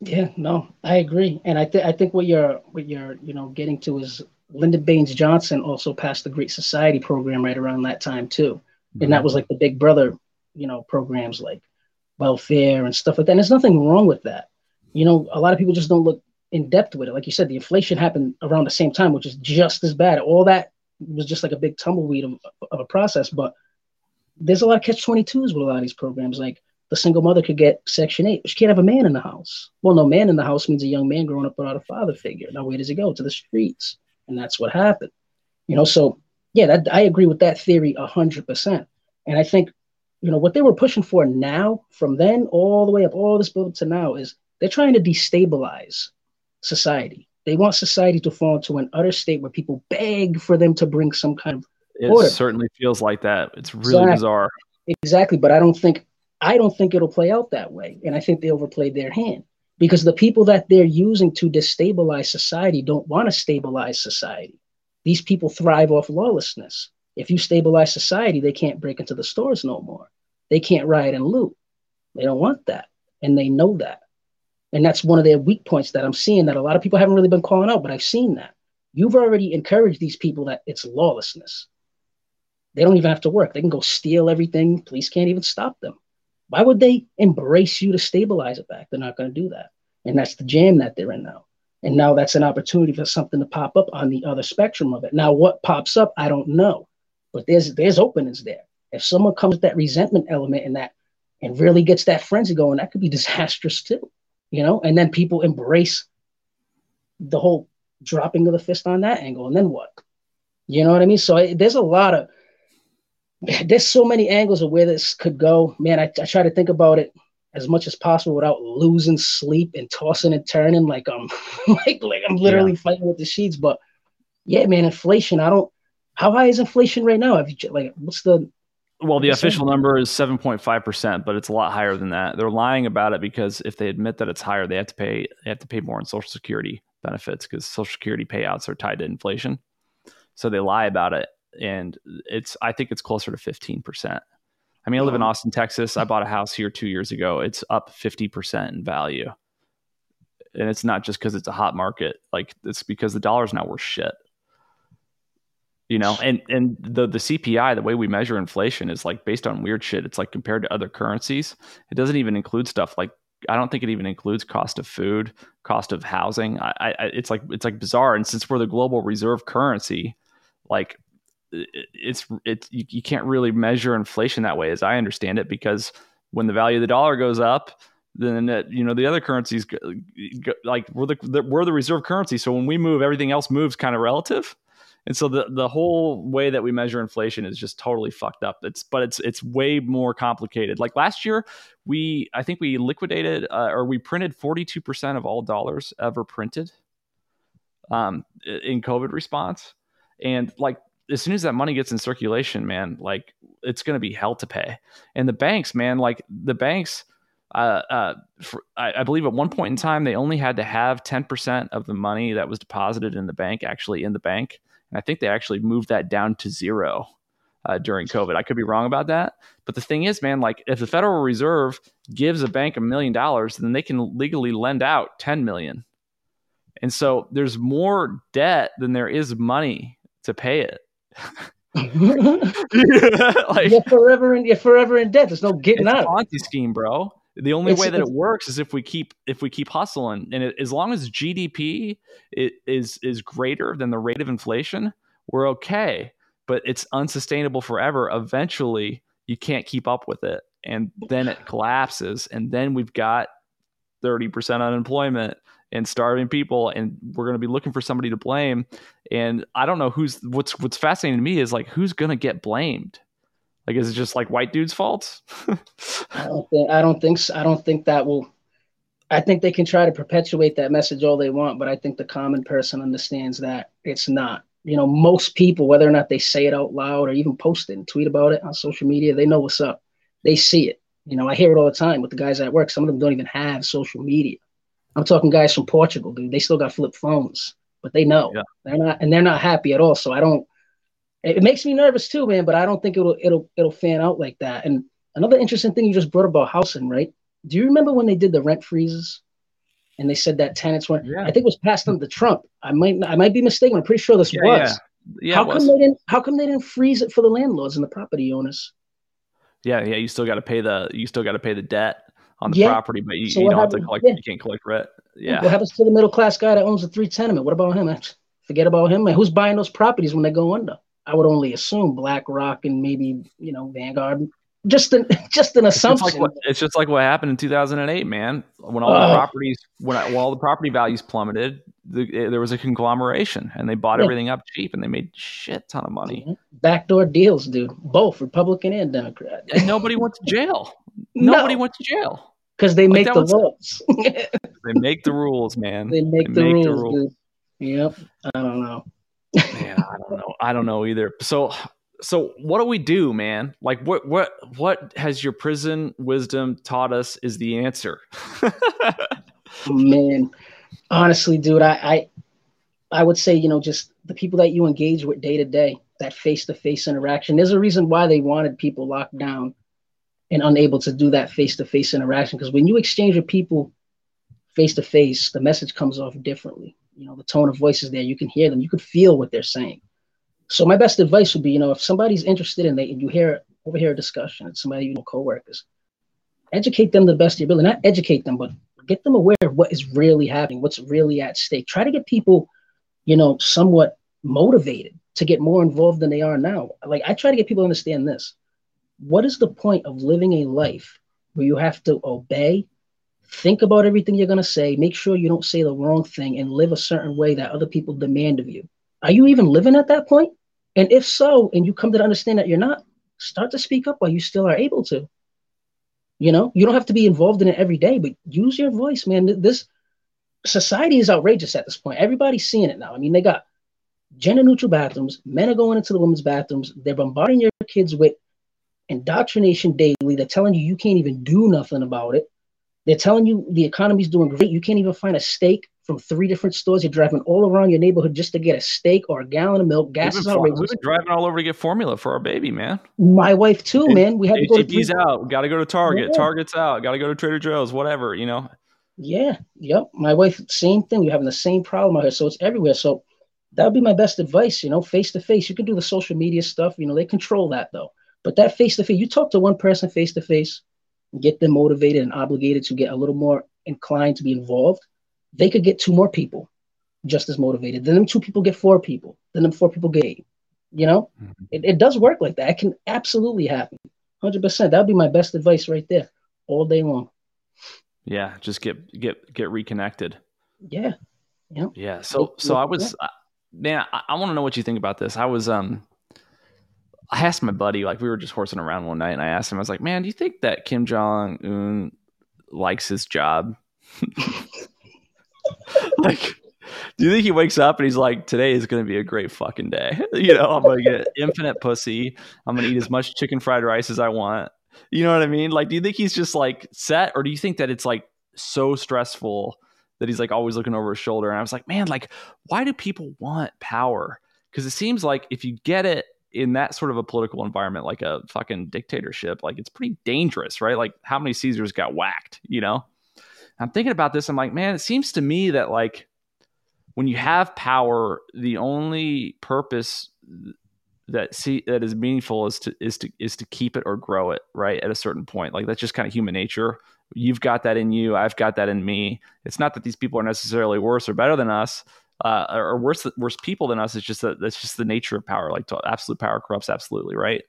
Yeah, no, I agree, and I think I think what you're what you're you know getting to is Lyndon Baines Johnson also passed the Great Society program right around that time too, mm-hmm. and that was like the Big Brother, you know, programs like welfare and stuff like that. And there's nothing wrong with that. You know, a lot of people just don't look in depth with it. Like you said, the inflation happened around the same time, which is just as bad. All that was just like a big tumbleweed of, of a process. But there's a lot of catch 22s with a lot of these programs. Like the single mother could get Section 8, but she can't have a man in the house. Well, no man in the house means a young man growing up without a father figure. Now, where does he go? To the streets. And that's what happened. You know, so yeah, that, I agree with that theory 100%. And I think, you know, what they were pushing for now, from then all the way up, all this build to now, is they're trying to destabilize society. They want society to fall into an utter state where people beg for them to bring some kind of it order. certainly feels like that. It's really exactly. bizarre. Exactly, but I don't think I don't think it'll play out that way, and I think they overplayed their hand because the people that they're using to destabilize society don't want to stabilize society. These people thrive off lawlessness. If you stabilize society, they can't break into the stores no more. They can't riot and loot. They don't want that, and they know that. And that's one of their weak points that I'm seeing that a lot of people haven't really been calling out, but I've seen that. You've already encouraged these people that it's lawlessness. They don't even have to work. They can go steal everything. Police can't even stop them. Why would they embrace you to stabilize it back? They're not going to do that. And that's the jam that they're in now. And now that's an opportunity for something to pop up on the other spectrum of it. Now, what pops up, I don't know. But there's there's openings there. If someone comes with that resentment element and that and really gets that frenzy going, that could be disastrous too you know, and then people embrace the whole dropping of the fist on that angle, and then what? You know what I mean? So I, there's a lot of there's so many angles of where this could go. Man, I, I try to think about it as much as possible without losing sleep and tossing and turning like I'm like like I'm literally yeah. fighting with the sheets. But yeah, man, inflation. I don't. How high is inflation right now? Have you like what's the well, the official number is 7.5%, but it's a lot higher than that. They're lying about it because if they admit that it's higher, they have to pay they have to pay more in social security benefits because social security payouts are tied to inflation. So they lie about it and it's I think it's closer to 15%. I mean, I live in Austin, Texas. I bought a house here 2 years ago. It's up 50% in value. And it's not just because it's a hot market. Like it's because the dollar's not worth shit you know and and the the cpi the way we measure inflation is like based on weird shit it's like compared to other currencies it doesn't even include stuff like i don't think it even includes cost of food cost of housing i, I it's like it's like bizarre and since we're the global reserve currency like it's it's you, you can't really measure inflation that way as i understand it because when the value of the dollar goes up then you know the other currencies like we're the, the we're the reserve currency. So when we move, everything else moves kind of relative. And so the the whole way that we measure inflation is just totally fucked up. It's but it's it's way more complicated. Like last year, we I think we liquidated uh, or we printed forty two percent of all dollars ever printed um, in COVID response, and like as soon as that money gets in circulation, man, like it's going to be hell to pay. And the banks, man, like the banks. Uh, uh, for, I, I, believe at one point in time they only had to have 10% of the money that was deposited in the bank actually in the bank and I think they actually moved that down to zero uh, during COVID. I could be wrong about that. But the thing is, man, like if the Federal Reserve gives a bank a million dollars, then they can legally lend out 10 million. And so there's more debt than there is money to pay it. like, you're forever in you're forever in debt. There's no getting it's out. A Ponzi scheme, bro. The only it's, way that it works is if we keep if we keep hustling, and it, as long as GDP is is greater than the rate of inflation, we're okay. But it's unsustainable forever. Eventually, you can't keep up with it, and then it collapses, and then we've got thirty percent unemployment and starving people, and we're going to be looking for somebody to blame. And I don't know who's what's what's fascinating to me is like who's going to get blamed like, is it just like white dudes' fault? I don't think. I don't think. I don't think that will. I think they can try to perpetuate that message all they want, but I think the common person understands that it's not. You know, most people, whether or not they say it out loud or even post it and tweet about it on social media, they know what's up. They see it. You know, I hear it all the time with the guys at work. Some of them don't even have social media. I'm talking guys from Portugal, dude. They still got flip phones, but they know yeah. they're not, and they're not happy at all. So I don't. It makes me nervous too, man. But I don't think it'll it'll it'll fan out like that. And another interesting thing you just brought about housing, right? Do you remember when they did the rent freezes? And they said that tenants were. Yeah. I think it was passed under Trump. I might I might be mistaken. I'm pretty sure this yeah, was. Yeah. yeah. how come they didn't How come they didn't freeze it for the landlords and the property owners? Yeah, yeah. You still got to pay the you still got to pay the debt on the yeah. property, but you, so you don't happens, have to collect. Yeah. You can't collect rent. Yeah. What happens to the middle class guy that owns a three tenement? What about him? Forget about him. Man. Who's buying those properties when they go under? I would only assume BlackRock and maybe you know Vanguard. Just an just an assumption. It's just, like what, it's just like what happened in 2008, man. When all uh, the properties, when, when all the property values plummeted, the, there was a conglomeration, and they bought yeah. everything up cheap, and they made shit ton of money. Mm-hmm. Backdoor deals, dude. Both Republican and Democrat. And nobody went to jail. Nobody no. went to jail because they like make the rules. they make the rules, man. They make, they the, make rules, the rules. Dude. Yep. I don't know I don't know. I don't know either. So so what do we do, man? Like what what what has your prison wisdom taught us is the answer? man, honestly, dude, I, I I would say, you know, just the people that you engage with day to day, that face to face interaction. There's a reason why they wanted people locked down and unable to do that face to face interaction. Because when you exchange with people face to face, the message comes off differently you know the tone of voice is there you can hear them you can feel what they're saying. So my best advice would be you know if somebody's interested in it and you hear overhear a discussion and somebody you know coworkers educate them the best of your ability not educate them but get them aware of what is really happening what's really at stake. Try to get people you know somewhat motivated to get more involved than they are now. Like i try to get people to understand this. What is the point of living a life where you have to obey think about everything you're going to say. Make sure you don't say the wrong thing and live a certain way that other people demand of you. Are you even living at that point? And if so and you come to understand that you're not start to speak up while you still are able to. You know you don't have to be involved in it every day but use your voice man. This society is outrageous at this point. Everybody's seeing it now. I mean they got gender neutral bathrooms. Men are going into the women's bathrooms. They're bombarding your kids with indoctrination daily. They're telling you you can't even do nothing about it they're telling you the economy's doing great. You can't even find a steak from three different stores. You're driving all around your neighborhood just to get a steak or a gallon of milk. Gas is outrageous. We've been driving all over to get formula for our baby, man. My wife too, man. We had to go to He's out. Got to go to Target. Yeah. Target's out. Got to go to Trader Joe's. Whatever, you know. Yeah. Yep. My wife, same thing. We're having the same problem out here, so it's everywhere. So that would be my best advice. You know, face to face. You can do the social media stuff. You know, they control that though. But that face to face, you talk to one person face to face get them motivated and obligated to get a little more inclined to be involved, they could get two more people just as motivated. Then them two people get four people. Then them four people get eight. You know, mm-hmm. it, it does work like that. It can absolutely happen. 100%. That would be my best advice right there all day long. Yeah, just get get get reconnected. Yeah. Yeah. Yeah. So so I was uh, man, I, I want to know what you think about this. I was um I asked my buddy, like we were just horsing around one night and I asked him, I was like, Man, do you think that Kim Jong Un likes his job? like do you think he wakes up and he's like, today is going to be a great fucking day? you know, I'm going to get infinite pussy. I'm going to eat as much chicken fried rice as I want. You know what I mean? Like, do you think he's just like set, or do you think that it's like so stressful that he's like always looking over his shoulder? And I was like, man, like, why do people want power? Because it seems like if you get it in that sort of a political environment, like a fucking dictatorship, like it's pretty dangerous, right? Like, how many Caesars got whacked, you know? I'm thinking about this. I'm like, man, it seems to me that like when you have power, the only purpose that see that is meaningful is to is to is to keep it or grow it right at a certain point. Like that's just kind of human nature. You've got that in you. I've got that in me. It's not that these people are necessarily worse or better than us, uh, or worse worse people than us. It's just that that's just the nature of power. Like absolute power corrupts absolutely, right?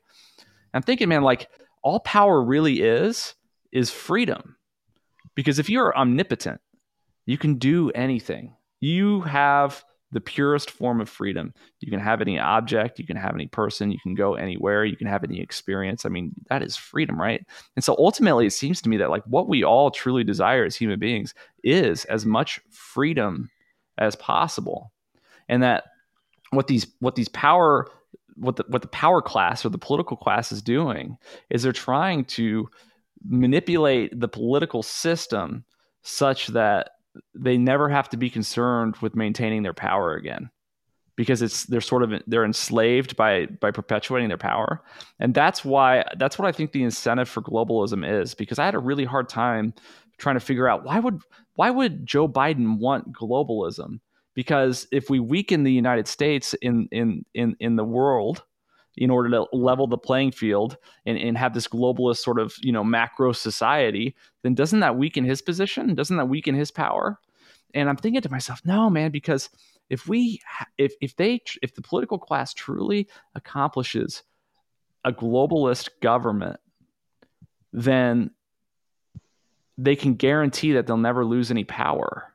I'm thinking, man, like all power really is is freedom, because if you're omnipotent, you can do anything you have the purest form of freedom. You can have any object, you can have any person, you can go anywhere, you can have any experience. I mean, that is freedom, right? And so ultimately, it seems to me that like what we all truly desire as human beings is as much freedom as possible. And that what these what these power what the what the power class or the political class is doing is they're trying to manipulate the political system such that they never have to be concerned with maintaining their power again because it's they're sort of they're enslaved by by perpetuating their power and that's why that's what i think the incentive for globalism is because i had a really hard time trying to figure out why would why would joe biden want globalism? Because if we weaken the united states in in in in the world in order to level the playing field and, and have this globalist sort of you know macro society then doesn't that weaken his position? Doesn't that weaken his power? And i'm thinking to myself no man because if we if if they if the political class truly accomplishes a globalist government then they can guarantee that they'll never lose any power.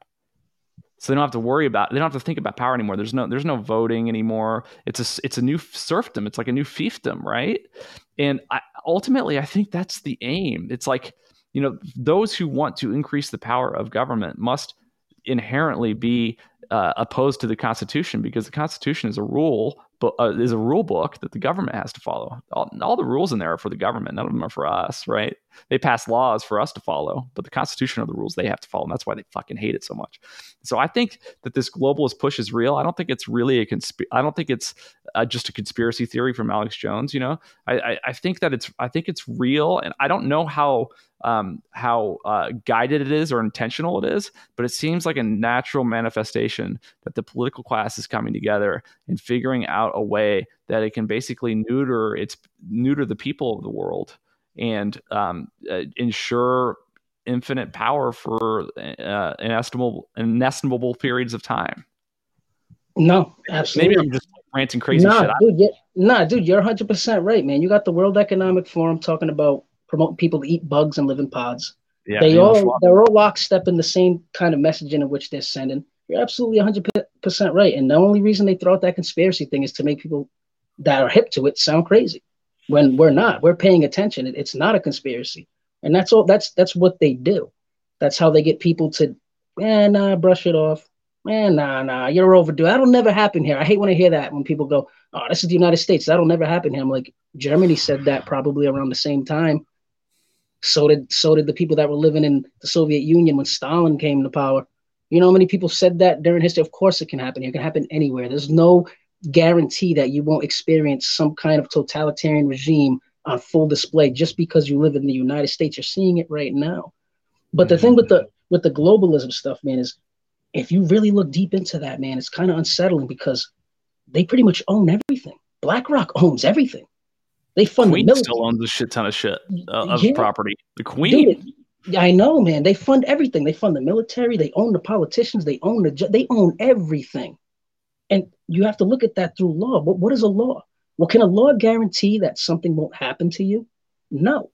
So they don't have to worry about they don't have to think about power anymore. There's no there's no voting anymore. It's a it's a new serfdom. It's like a new fiefdom right? And I, ultimately i think that's the aim. It's like you know those who want to increase the power of government must inherently be uh, opposed to the Constitution because the Constitution is a rule, but uh, is a rule book that the government has to follow. All, all, the rules in there are for the government; none of them are for us, right? They pass laws for us to follow, but the Constitution are the rules they have to follow, and that's why they fucking hate it so much. So I think that this globalist push is real. I don't think it's really a conspiracy. I don't think it's uh, just a conspiracy theory from Alex Jones. You know, I, I, I think that it's I think it's real, and I don't know how um, how uh, guided it is or intentional it is, but it seems like a natural manifestation that the political class is coming together and figuring out a way that it can basically neuter its neuter the people of the world and um, uh, ensure infinite power for uh, inestimable inestimable periods of time. No, absolutely. Maybe I'm just ranting crazy nah, shit. Dude, yeah, nah, dude, you're 100 percent right, man. You got the World Economic Forum talking about promoting people to eat bugs and live in pods. Yeah, they all they're all lockstep in the same kind of messaging in which they're sending. You're absolutely 100 percent right. And the only reason they throw out that conspiracy thing is to make people that are hip to it sound crazy. When we're not, we're paying attention. It's not a conspiracy, and that's all. That's that's what they do. That's how they get people to, eh, nah, brush it off. Man, nah, nah, you're overdue. That'll never happen here. I hate when I hear that when people go, "Oh, this is the United States. That'll never happen here." I'm like, Germany said that probably around the same time. So did so did the people that were living in the Soviet Union when Stalin came to power. You know how many people said that during history? Of course, it can happen. It can happen anywhere. There's no guarantee that you won't experience some kind of totalitarian regime on full display just because you live in the United States. You're seeing it right now. But the thing with the with the globalism stuff, man, is if you really look deep into that, man, it's kind of unsettling because they pretty much own everything. BlackRock owns everything. They fund Queen the still owns a shit ton of shit uh, of yeah. property. The Queen. Dude, I know, man. They fund everything. They fund the military. They own the politicians. They own the. They own everything. And you have to look at that through law. But what is a law? Well, can a law guarantee that something won't happen to you? No.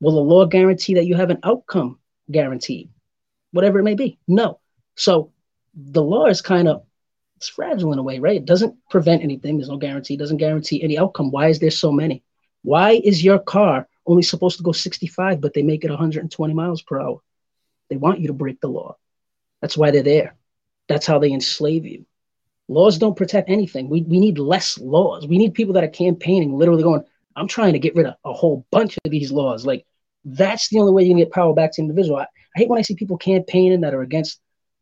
Will a law guarantee that you have an outcome guaranteed? whatever it may be. No. So the law is kind of it's fragile in a way, right? It doesn't prevent anything. There's no guarantee. It doesn't guarantee any outcome. Why is there so many? Why is your car only supposed to go 65, but they make it 120 miles per hour? They want you to break the law. That's why they're there. That's how they enslave you. Laws don't protect anything. We, we need less laws. We need people that are campaigning, literally going, I'm trying to get rid of a whole bunch of these laws. Like, that's the only way you can get power back to the individual. I, I hate when I see people campaigning that are against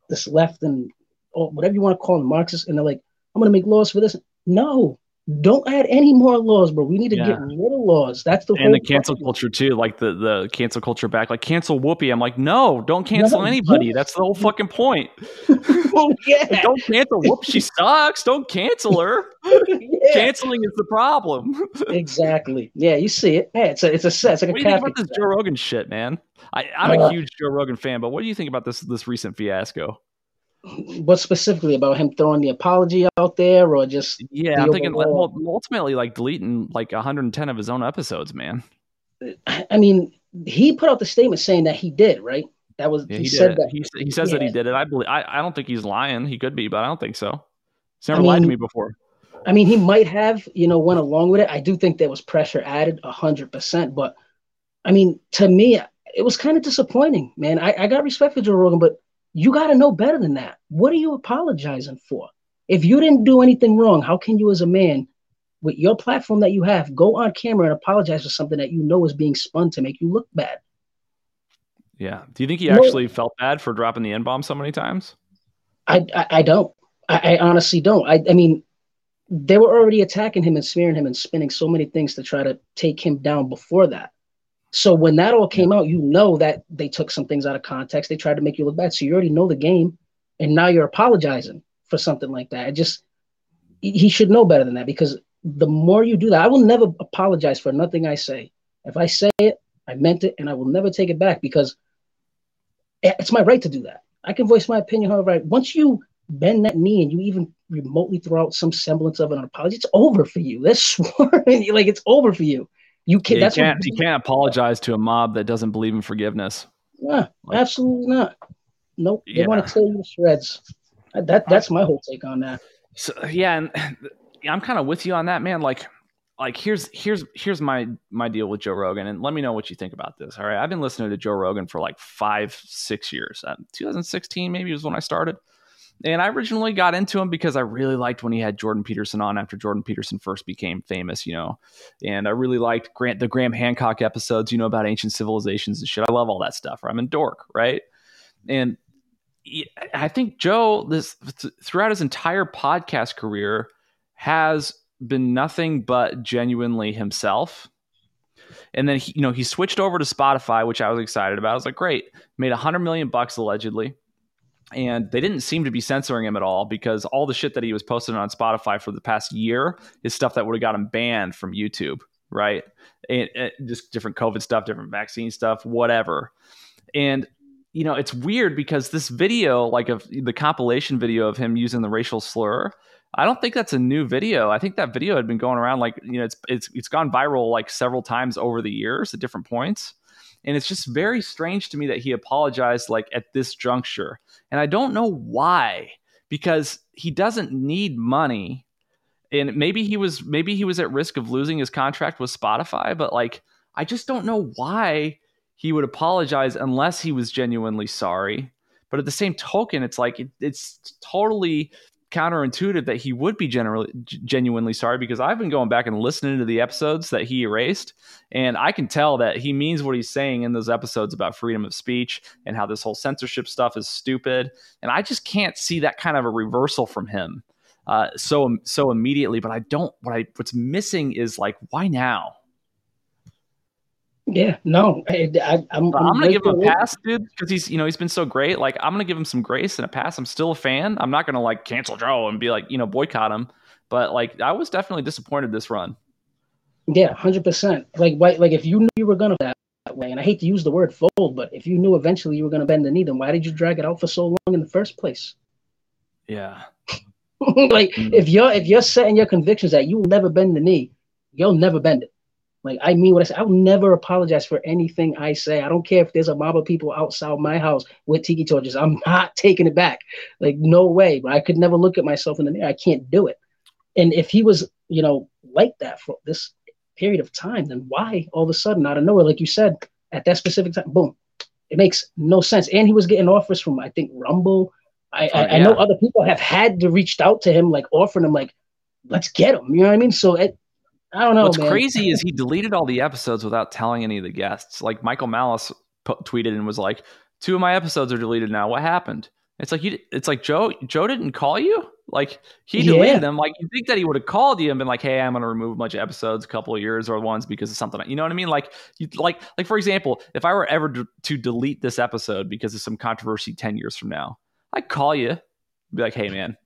this left and or whatever you want to call them, Marxists, and they're like, I'm going to make laws for this. No, don't add any more laws, bro. We need to yeah. get rid of laws. That's the and the cancel problem. culture too, like the the cancel culture back, like cancel Whoopi. I'm like, no, don't cancel no, anybody. That's the whole fucking point. oh yeah, like, don't cancel Whoopi. She sucks. Don't cancel her. yeah. Canceling is the problem. exactly. Yeah, you see it. Yeah, it's a it's a set. It's like what a do you think about this Joe Rogan shit, man? I, I'm uh, a huge Joe Rogan fan, but what do you think about this this recent fiasco? What specifically about him throwing the apology out there or just yeah i'm thinking well, ultimately like deleting like 110 of his own episodes man. I mean he put out the statement saying that he did right? That was yeah, he, he said that he, he says yeah. that he did it. I believe I, I don't think he's lying. He could be but i don't think so. He's never I mean, lied to me before. I mean he might have you know went along with it. I do think there was pressure added 100% but i mean to me it was kind of disappointing man. I, I got respect for joe rogan but you got to know better than that. What are you apologizing for? If you didn't do anything wrong, how can you, as a man, with your platform that you have, go on camera and apologize for something that you know is being spun to make you look bad? Yeah. Do you think he actually no, felt bad for dropping the N bomb so many times? I I, I don't. I, I, honestly don't. I, I mean, they were already attacking him and smearing him and spinning so many things to try to take him down before that. So when that all came out, you know that they took some things out of context. They tried to make you look bad. So you already know the game, and now you're apologizing for something like that. I just he should know better than that because the more you do that, I will never apologize for nothing I say. If I say it, I meant it, and I will never take it back because it's my right to do that. I can voice my opinion however I. Once you bend that knee and you even remotely throw out some semblance of an apology, it's over for you. That's sworn. like it's over for you. You can't. Yeah, you can't. you can't apologize to a mob that doesn't believe in forgiveness. Yeah, like, absolutely not. Nope. They yeah. want to tear you to shreds. That that's my whole take on that. So yeah, and I'm kind of with you on that, man. Like, like here's here's here's my my deal with Joe Rogan, and let me know what you think about this. All right, I've been listening to Joe Rogan for like five, six years. Uh, 2016 maybe was when I started. And I originally got into him because I really liked when he had Jordan Peterson on after Jordan Peterson first became famous, you know. And I really liked Grant the Graham Hancock episodes, you know, about ancient civilizations and shit. I love all that stuff. I'm a dork, right? And I think Joe, this throughout his entire podcast career, has been nothing but genuinely himself. And then he, you know he switched over to Spotify, which I was excited about. I was like, great, made a hundred million bucks allegedly and they didn't seem to be censoring him at all because all the shit that he was posting on Spotify for the past year is stuff that would have got him banned from YouTube, right? And, and just different COVID stuff, different vaccine stuff, whatever. And you know, it's weird because this video, like of the compilation video of him using the racial slur, I don't think that's a new video. I think that video had been going around like, you know, it's it's it's gone viral like several times over the years at different points. And it's just very strange to me that he apologized like at this juncture. And I don't know why, because he doesn't need money. And maybe he was maybe he was at risk of losing his contract with Spotify, but like I just don't know why he would apologize unless he was genuinely sorry. But at the same token, it's like it, it's totally counterintuitive that he would be generally genuinely sorry because I've been going back and listening to the episodes that he erased, and I can tell that he means what he's saying in those episodes about freedom of speech and how this whole censorship stuff is stupid. And I just can't see that kind of a reversal from him uh, so so immediately. But I don't. What I what's missing is like why now? Yeah, no, I, am I'm, I'm gonna give him a pass, dude, because he's you know he's been so great. Like I'm gonna give him some grace and a pass. I'm still a fan. I'm not gonna like cancel Joe and be like you know boycott him. But like I was definitely disappointed this run. Yeah, hundred percent. Like why, like if you knew you were gonna that way, and I hate to use the word fold, but if you knew eventually you were gonna bend the knee, then why did you drag it out for so long in the first place? Yeah. like mm-hmm. if you're if you're setting your convictions that you will never bend the knee, you'll never bend it. Like I mean what I say. I'll never apologize for anything I say. I don't care if there's a mob of people outside my house with tiki torches. I'm not taking it back. Like no way. But I could never look at myself in the mirror. I can't do it. And if he was, you know, like that for this period of time, then why all of a sudden out of nowhere, like you said, at that specific time, boom, it makes no sense. And he was getting offers from I think Rumble. I, oh, I, yeah. I, know other people have had to reached out to him, like offering him, like, let's get him. You know what I mean? So it, I don't know. What's man. crazy is he deleted all the episodes without telling any of the guests. Like Michael Malice p- tweeted and was like, two of my episodes are deleted now. What happened? It's like you. It's like Joe. Joe didn't call you. Like he deleted yeah. them. Like you think that he would have called you and been like, "Hey, I'm going to remove a bunch of episodes, a couple of years or ones because of something." You know what I mean? Like, you like, like for example, if I were ever to, to delete this episode because of some controversy ten years from now, I'd call you, be like, "Hey, man,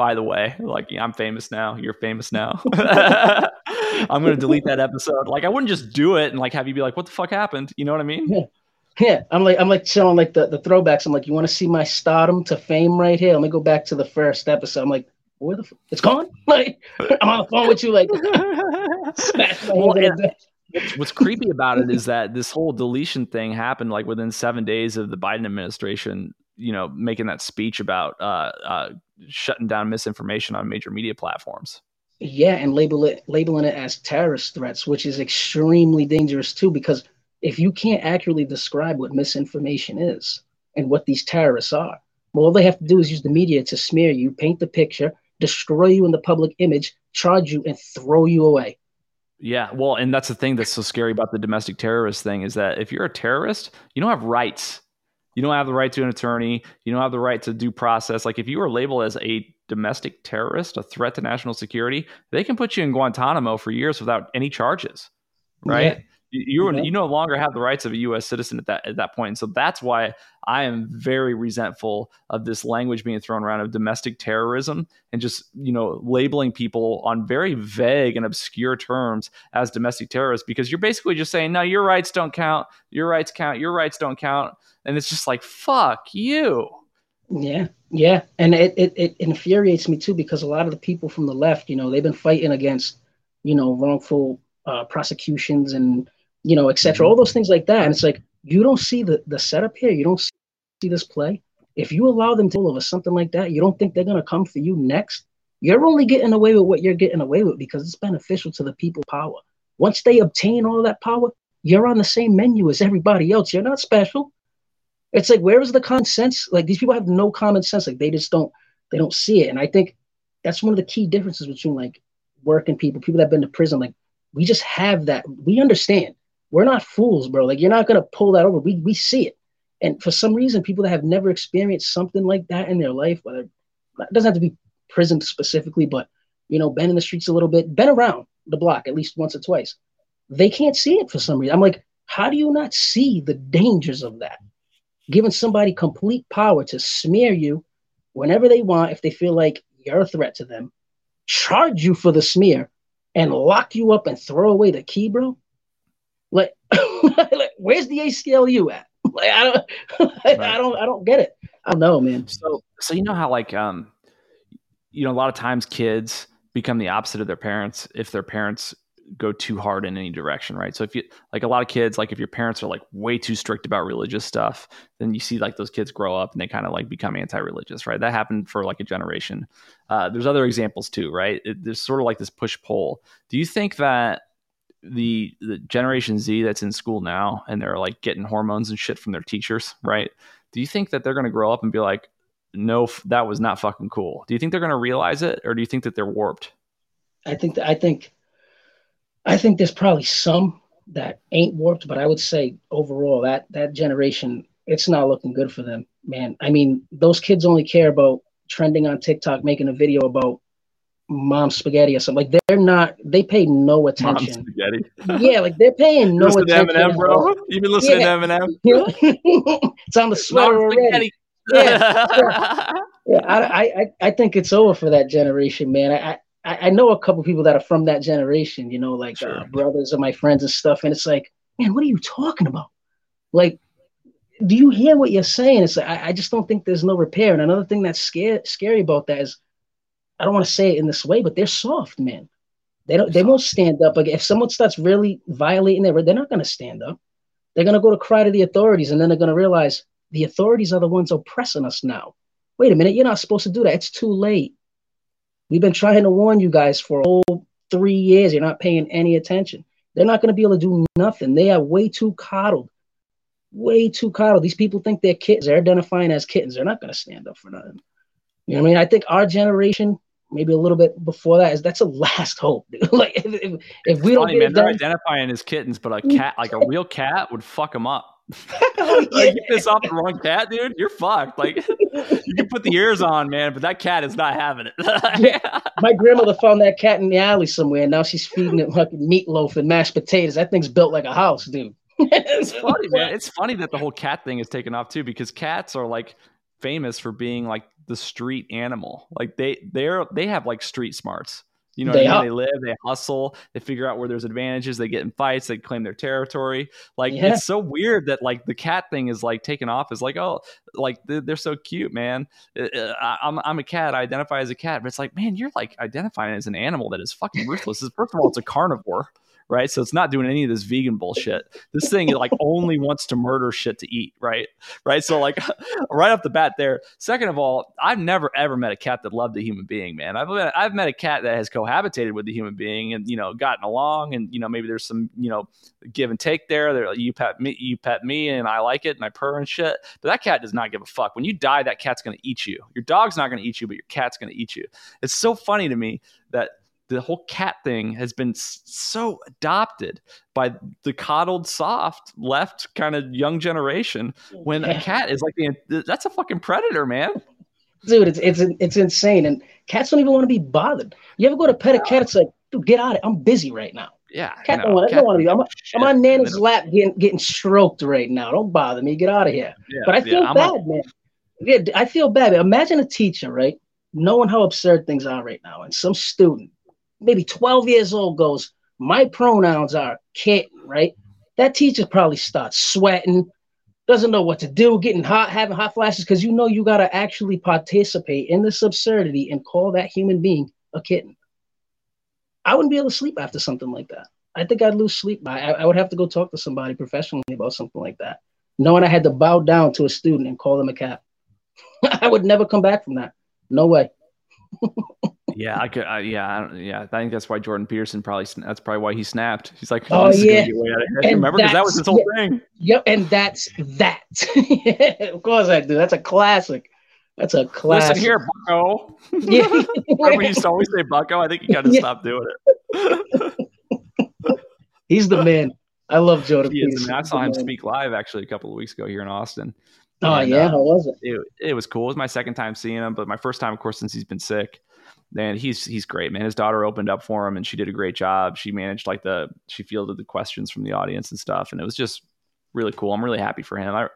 by the way, like yeah, I'm famous now. You're famous now. I'm going to delete that episode." Like I wouldn't just do it and like have you be like, "What the fuck happened?" You know what I mean? Yeah. Yeah, I'm like I'm like showing like the, the throwbacks. I'm like, you want to see my stardom to fame right here? Let me go back to the first episode. I'm like, where the f- it's gone? Like I'm on the phone with you, like. well, what's creepy about it is that this whole deletion thing happened like within seven days of the Biden administration, you know, making that speech about uh, uh, shutting down misinformation on major media platforms. Yeah, and label it labeling it as terrorist threats, which is extremely dangerous too, because if you can't accurately describe what misinformation is and what these terrorists are, well, all they have to do is use the media to smear you, paint the picture, destroy you in the public image, charge you, and throw you away. Yeah, well, and that's the thing that's so scary about the domestic terrorist thing is that if you're a terrorist, you don't have rights. You don't have the right to an attorney. You don't have the right to due process. Like if you are labeled as a domestic terrorist, a threat to national security, they can put you in Guantanamo for years without any charges, right? Yeah. You you no longer have the rights of a U.S. citizen at that at that point, and so that's why I am very resentful of this language being thrown around of domestic terrorism and just you know labeling people on very vague and obscure terms as domestic terrorists because you're basically just saying no, your rights don't count, your rights count, your rights don't count, and it's just like fuck you. Yeah, yeah, and it, it it infuriates me too because a lot of the people from the left, you know, they've been fighting against you know wrongful uh, prosecutions and you know, etc. All mm-hmm. those things like that. And it's like you don't see the the setup here. You don't see this play. If you allow them to over something like that, you don't think they're gonna come for you next. You're only getting away with what you're getting away with because it's beneficial to the people power. Once they obtain all that power, you're on the same menu as everybody else. You're not special. It's like where is the common sense? Like these people have no common sense. Like they just don't they don't see it. And I think that's one of the key differences between like working people, people that have been to prison. Like we just have that. We understand we're not fools, bro. Like you're not gonna pull that over. We we see it. And for some reason, people that have never experienced something like that in their life, whether it doesn't have to be prison specifically, but you know, been in the streets a little bit, been around the block at least once or twice, they can't see it for some reason. I'm like, how do you not see the dangers of that? Giving somebody complete power to smear you whenever they want, if they feel like you're a threat to them, charge you for the smear, and lock you up and throw away the key, bro. Like, where's the ACLU at? Like, I don't, right. I don't, I don't get it. I don't know, man. So, so you know how like, um, you know, a lot of times kids become the opposite of their parents if their parents go too hard in any direction, right? So if you like a lot of kids, like if your parents are like way too strict about religious stuff, then you see like those kids grow up and they kind of like become anti-religious, right? That happened for like a generation. Uh, there's other examples too, right? It, there's sort of like this push pull. Do you think that the the generation Z that's in school now and they're like getting hormones and shit from their teachers, right? Do you think that they're going to grow up and be like, no, that was not fucking cool? Do you think they're going to realize it, or do you think that they're warped? I think I think I think there's probably some that ain't warped, but I would say overall that that generation it's not looking good for them, man. I mean, those kids only care about trending on TikTok, making a video about mom spaghetti or something. Like they're not. They pay no attention. spaghetti. Yeah, like they're paying no Listen attention. To Eminem, bro. You've been listening yeah. to Eminem? it's on the sweater Mom already. Yeah, yeah. yeah I, I, I think it's over for that generation, man. I, I, I know a couple people that are from that generation. You know, like uh, sure. uh, brothers of my friends and stuff. And it's like, man, what are you talking about? Like, do you hear what you're saying? It's like I, I just don't think there's no repair. And another thing that's scary scary about that is I don't want to say it in this way, but they're soft, man. They don't. They won't stand up. Like if someone starts really violating their, they're not going to stand up. They're going to go to cry to the authorities, and then they're going to realize the authorities are the ones oppressing us now. Wait a minute, you're not supposed to do that. It's too late. We've been trying to warn you guys for a whole three years. You're not paying any attention. They're not going to be able to do nothing. They are way too coddled. Way too coddled. These people think they're kittens. They're identifying as kittens. They're not going to stand up for nothing. You know what I mean? I think our generation, maybe a little bit before that, is that's a last hope. Dude. like if, if, if we don't Funny, get man, they're done, identifying as kittens, but a cat, like a real cat, would fuck them up. Oh, yeah. like, you piss off the wrong cat, dude, you're fucked. Like you can put the ears on, man, but that cat is not having it. my grandmother found that cat in the alley somewhere, and now she's feeding it fucking meatloaf and mashed potatoes. That thing's built like a house, dude. it's funny, man. It's funny that the whole cat thing is taken off too, because cats are like famous for being like the street animal. Like they they're they have like street smarts. You know, They I mean? they live, they hustle, they figure out where there's advantages, they get in fights, they claim their territory. Like Yeah. it's so weird that like the cat thing is like taken off as like oh like they're, so cute, man. Uh, uh, I'm I'm a cat, I identify as a cat, but it's like man, you're like identifying as an animal that is fucking ruthless. First of all, it's a carnivore. Right, so it's not doing any of this vegan bullshit. This thing like only wants to murder shit to eat. Right, right. So like right off the bat there. Second of all, I've never ever met a cat that loved a human being, man. I've met, I've met a cat that has cohabitated with the human being and you know gotten along, and you know maybe there's some you know give and take there. There, you pet me, you pet me, and I like it, and I purr and shit. But that cat does not give a fuck. When you die, that cat's gonna eat you. Your dog's not gonna eat you, but your cat's gonna eat you. It's so funny to me that the whole cat thing has been so adopted by the coddled soft left kind of young generation mm. when a cat is like the, that's a fucking predator man dude, it's it's it's insane. And cats don't even want to be bothered. You ever go to pet a cat? It's like, dude, get out of it. I'm busy right now. yeah Cat you don't know, want. cat don't want to be. I'm. I'm on Nana's lap getting getting stroked right now. Don't bother me. Get out of here. yeah, But I feel I'm bad, a- man. Yeah, I feel bad. Imagine a teacher, right? Knowing how absurd things are right now, and some student, maybe 12 years old, goes, "My pronouns are kitten," right? That teacher probably starts sweating, doesn't know what to do, getting hot, having hot flashes, because you know you got to actually participate in this absurdity and call that human being a kitten. I wouldn't be able to sleep after something like that. I think I'd lose sleep. I, I would have to go talk to somebody professionally about something like that knowing I had to bow down to a student and call them a cat. I would never come back from that. No way. yeah i could I, yeah I don't, yeah i think that's why jordan peterson probably that's probably why he snapped he's like Oh, this yeah. get way out of. And remember because that was his whole that's- thing Yep, and that's that. of course I do. That's a classic. That's a classic. listen here bucko Yeah. remember we used to always say bucko i think you got to Yeah. stopped doing it He's the man. I love Jordan He is, Peterson. I, mean, I saw him man. speak live actually a couple of weeks ago here in austin Oh And, yeah, uh, how was it? it, it was cool. It was my second time seeing him, but my first time, of course, since he's been sick. And he's he's great, man. His daughter opened up for him, and she did a great job. She managed like the she fielded the questions from the audience and stuff, and it was just really cool. I'm really happy for him. I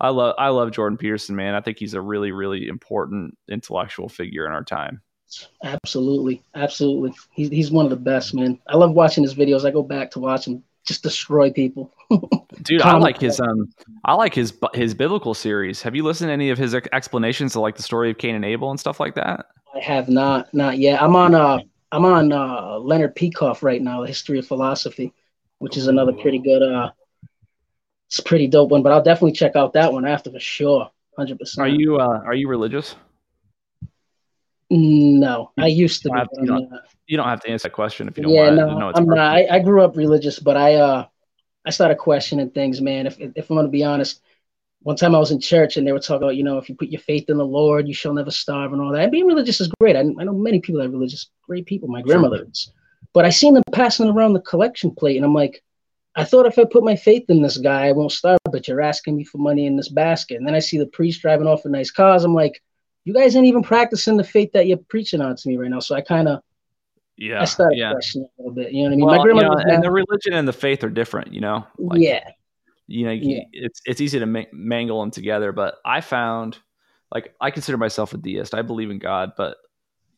I love I love Jordan Peterson, man. I think he's a really really important intellectual figure in our time. Absolutely, absolutely. He's he's one of the best, man. I love watching his videos. I go back to watch him just destroy people. Dude, I like his um I like his his biblical series. Have you listened to any of his explanations of like the story of Cain and Abel and stuff like that? I have not, not yet. I'm on uh I'm on uh Leonard Peikoff right now, The History of Philosophy, which is another pretty good uh it's a pretty dope one, but I'll definitely check out that one after for sure. Hundred percent. Are you uh are you religious? No, I used to You be. don't have- you don't- have to answer that question if you don't Yeah, want. no, to. No, it's I'm not. I, I grew up religious, but I uh I started questioning things, man. If if I'm gonna be honest, one time I was in church and they were talking about, you know, if you put your faith in the Lord, you shall never starve and all that. And being religious is great. I, I know many people that are religious, great people. My grandmother is. But I seen them passing around the collection plate, and I'm like, I thought if I put my faith in this guy, I won't starve, but you're asking me for money in this basket. And then I see the priest driving off in nice cars. I'm like, you guys ain't even practicing the faith that you're preaching on to me right now. So I kind of yeah, I started yeah. questioning a little bit. You know what I mean? Well, my grandmother you know, and the religion and the faith are different. You know, Like, yeah. you know, Yeah. it's it's easy to ma- mangle them together. But I found, like, I consider myself a deist. I believe in God, but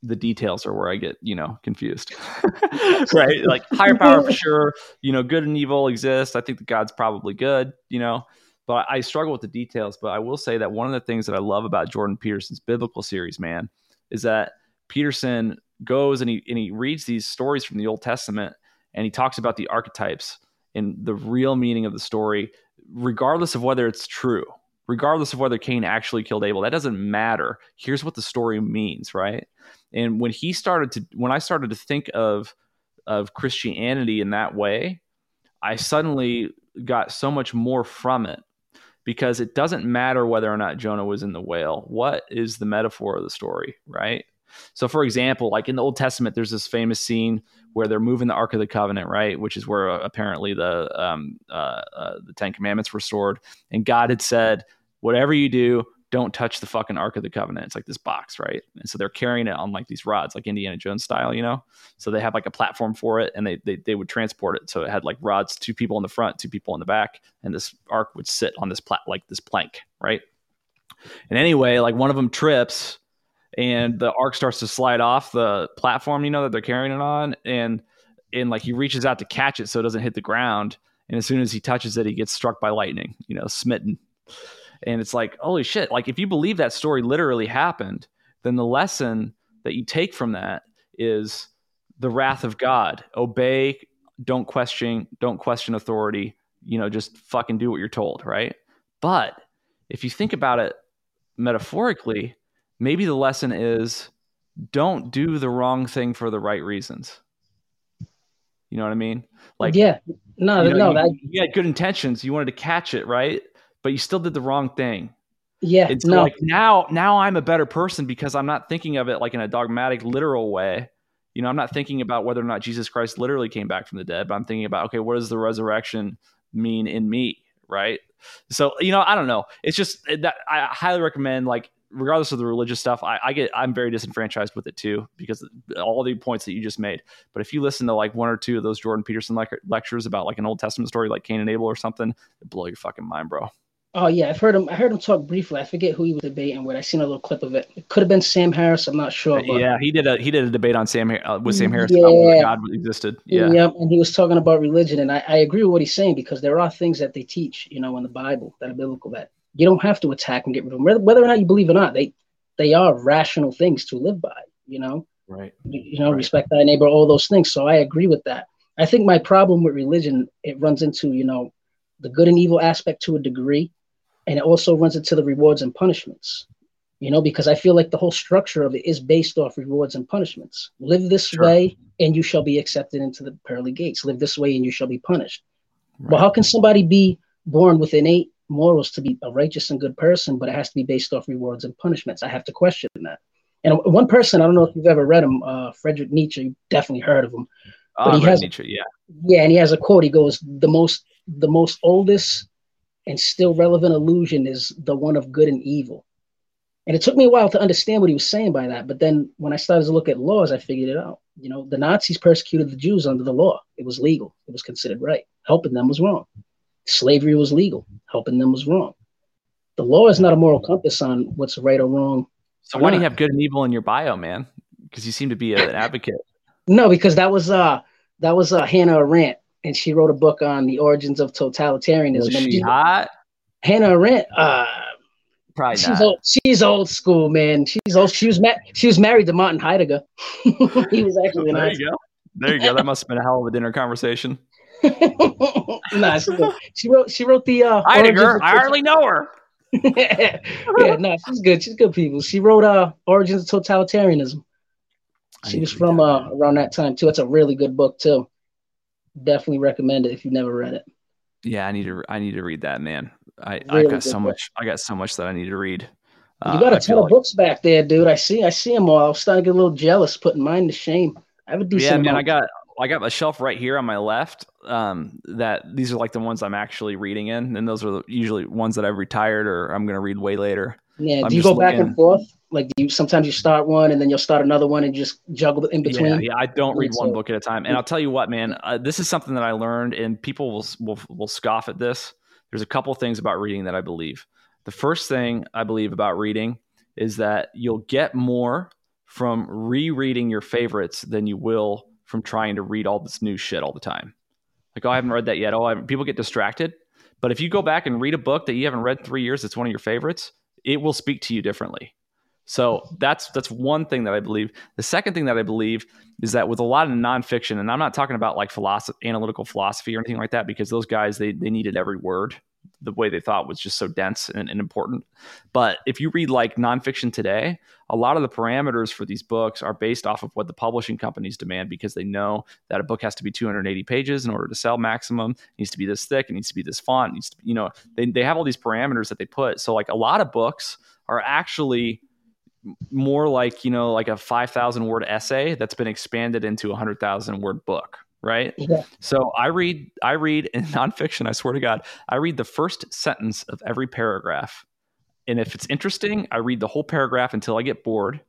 the details are where I get, you know, confused. right? Like higher power for sure. You know, good and evil exist. I think that God's probably good. You know, but I struggle with the details. But I will say that one of the things that I love about Jordan Peterson's biblical series, man, is that Peterson goes and he and he reads these stories from the Old Testament and he talks about the archetypes and the real meaning of the story, regardless of whether it's true, regardless of whether Cain actually killed Abel, that doesn't matter. Here's what the story means, right? And when he started to, when I started to think of of Christianity in that way, I suddenly got so much more from it because it doesn't matter whether or not Jonah was in the whale. What is the metaphor of the story, right? So, for example, like in the Old Testament, there's this famous scene where they're moving the Ark of the Covenant, right, which is where uh, apparently the um, uh, uh, the Ten Commandments were stored, and God had said, "Whatever you do, don't touch the fucking Ark of the Covenant. It's like this box, right? And so they're carrying it on like these rods, like Indiana Jones style, you know? So they have like a platform for it and they, they, they would transport it. So it had like rods, two people in the front, two people in the back, and this Ark would sit on this plat, like this plank, right? And anyway, like one of them trips and the Ark starts to slide off the platform, you know, that they're carrying it on. And, and like he reaches out to catch it so it doesn't hit the ground. And as soon as he touches it, he gets struck by lightning, you know, smitten. And it's like, holy shit. Like, if you believe that story literally happened, then the lesson that you take from that is the wrath of God. Obey, don't question, don't question authority. You know, just fucking do what you're told, right? But if you think about it metaphorically, maybe the lesson is don't do the wrong thing for the right reasons. You know what I mean? Like, yeah, no, you know, no, you, that... you had good intentions. You wanted to catch it, right? but you still did the wrong thing. Yeah. it's so no. like now now I'm a better person because I'm not thinking of it like in a dogmatic literal way. You know, I'm not thinking about whether or not Jesus Christ literally came back from the dead, but I'm thinking about okay, what does the resurrection mean in me, right? So, you know, I don't know. It's just eh, that I highly recommend like regardless of the religious stuff, I, I, get I'm very disenfranchised with it too because all the points that you just made. But if you listen to like one or two of those Jordan Peterson le- lectures about like an Old Testament story like Cain and Abel or something, it blow your fucking mind, bro. Oh yeah, I've heard him. I heard him talk briefly. I forget who he was debating with. I seen a little clip of it. It could have been Sam Harris. I'm not sure. But... Yeah, he did a he did a debate on Sam uh, with Sam Harris yeah. about whether God existed. Yeah, yeah, and he was talking about religion, and I, I agree with what he's saying because there are things that they teach, you know, in the Bible that are biblical that you don't have to attack and get rid of them, whether, or not you believe it or not. They they are rational things to live by. You know, right? You, you know, right. respect thy neighbor, all those things. So I agree with that. I think my problem with religion it runs into you know the good and evil aspect to a degree and it also runs into the rewards and punishments you know because i feel like the whole structure of it is based off rewards and punishments live this sure. way and you shall be accepted into the pearly gates live this way and you shall be punished right. well how can somebody be born with innate morals to be a righteous and good person but it has to be based off rewards and punishments i have to question that and one person i don't know if you've ever read him uh, frederick nietzsche you definitely heard of him but he has nietzsche yeah yeah and he has a quote he goes the most the most oldest and still relevant illusion is the one of good and evil. And it took me a while to understand what he was saying by that. But then when I started to look at laws, I figured it out. You know, the Nazis persecuted the Jews under the law. It was legal. It was considered right. Helping them was wrong. Slavery was legal. Helping them was wrong. The law is not a moral compass on what's right or wrong. So why do you have good and evil in your bio, man? Because you seem to be an advocate. no, because that was uh that was uh Hannah Arendt and she wrote a book on the origins of totalitarianism. Was she hot? Hannah Arendt. Uh, Probably she's not. Old, she's old school, man. She's old. She was ma- she was married to Martin Heidegger. he was actually there. You go. There you go. That must have been a hell of a dinner conversation. nah, she, she, wrote. She wrote the uh, Heidegger. I hardly know her. yeah, no, she's good. She's good people. She wrote uh, Origins of Totalitarianism. She was from uh, around that time too. It's a really good book too definitely recommend it if you've never read it. Yeah, I need to. I need to read that, man. I really I got so book. much. I got so much that I need to read. You got a uh, ton of like... books back there, dude. I see. I see them all. I was starting to get a little jealous, putting mine to shame. I have a decent. Yeah, man. I got. I got a shelf right here on my left. Um, that these are like the ones I'm actually reading in, and those are usually ones that I've retired or I'm going to read way later. Yeah. I'm do you go back and forth? Like do you sometimes you start one and then you'll start another one and just juggle in between. Yeah, yeah I don't read one book at a time. And I'll tell you what, man, uh, this is something that I learned, and people will, will will scoff at this. There's a couple things about reading that I believe. The first thing I believe about reading is that you'll get more from rereading your favorites than you will from trying to read all this new shit all the time. Like, oh, I haven't read that yet. Oh, people get distracted. But if you go back and read a book that you haven't read three years, it's one of your favorites, it will speak to you differently So that's that's one thing that I believe. The second thing that I believe is that with a lot of nonfiction, and I'm not talking about like philosophy, analytical philosophy or anything like that, because those guys they they needed every word. The way they thought was just so dense and, and important. But if you read like nonfiction today, a lot of the parameters for these books are based off of what the publishing companies demand because they know that a book has to be 280 pages in order to sell maximum. It needs to be this thick. It needs to be this font. Needs to, you know, they, they have all these parameters that they put. So like a lot of books are actually more like you know like a 5000 word essay that's been expanded into a 100000 word book right? Yeah. so i read i read in nonfiction i swear to god i read the first sentence of every paragraph. And if it's interesting i read the whole paragraph until i get bored.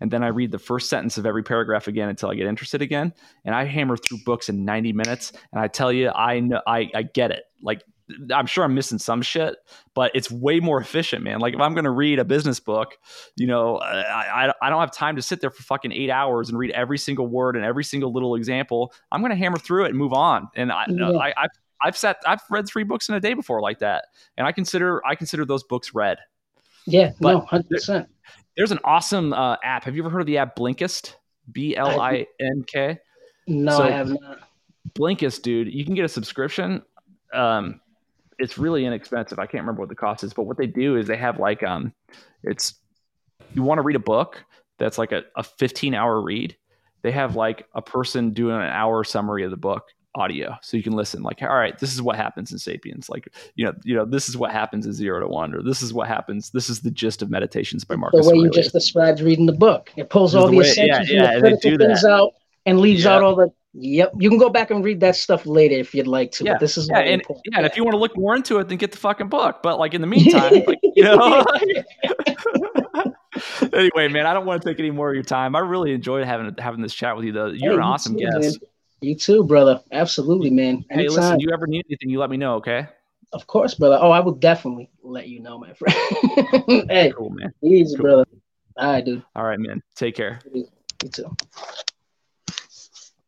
And then i read the first sentence of every paragraph again until i get interested again. And i hammer through books in 90 minutes. And i tell you i know i, I get it. Like I'm sure I'm missing some shit, but it's way more efficient, man. Like if I'm going to read a business book, you know, I, I, I don't have time to sit there for fucking eight hours and read every single word and every single little example. I'm going to hammer through it and move on. And I, Yeah. I, I've, I've sat, I've read three books in a day before like that, and I consider, I consider those books read. Yeah, But- no, hundred percent. There's an awesome uh, app. Have you ever heard of the app Blinkist? B L I N K. No, So- I have not. Blinkist, dude, you can get a subscription. Um, it's really inexpensive. I can't remember what the cost is, but what they do is they have like um, it's you want to read a book that's like a, a 15 hour read. They have like a person doing an hour summary of the book audio, so you can listen. Like, all right, this is what happens in *Sapiens*. Like, you know, you know, this is what happens in zero to One*, or this is what happens. This is the gist of *Meditations* by marcus The way you just described reading the book, it pulls all the way- essentials yeah, yeah, and the critical do things that. out and leaves Yeah. out all the. Yep, you can go back and read that stuff later if you'd like to. Yeah, but this is yeah, and important. yeah, and if you want to look more into it, then get the fucking book. But like in the meantime, like, you know. anyway, man, I don't want to take any more of your time. I really enjoyed having having this chat with you, though. You're Hey, an you awesome too, guest. man. You too, brother. Absolutely, man. Hey, Anytime. listen, you ever need anything, you let me know, okay? Of course, brother. Oh, I will definitely let you know, my friend. hey, Cool, man. easy, Cool. brother. All right, dude. All right, man. Take care. You too.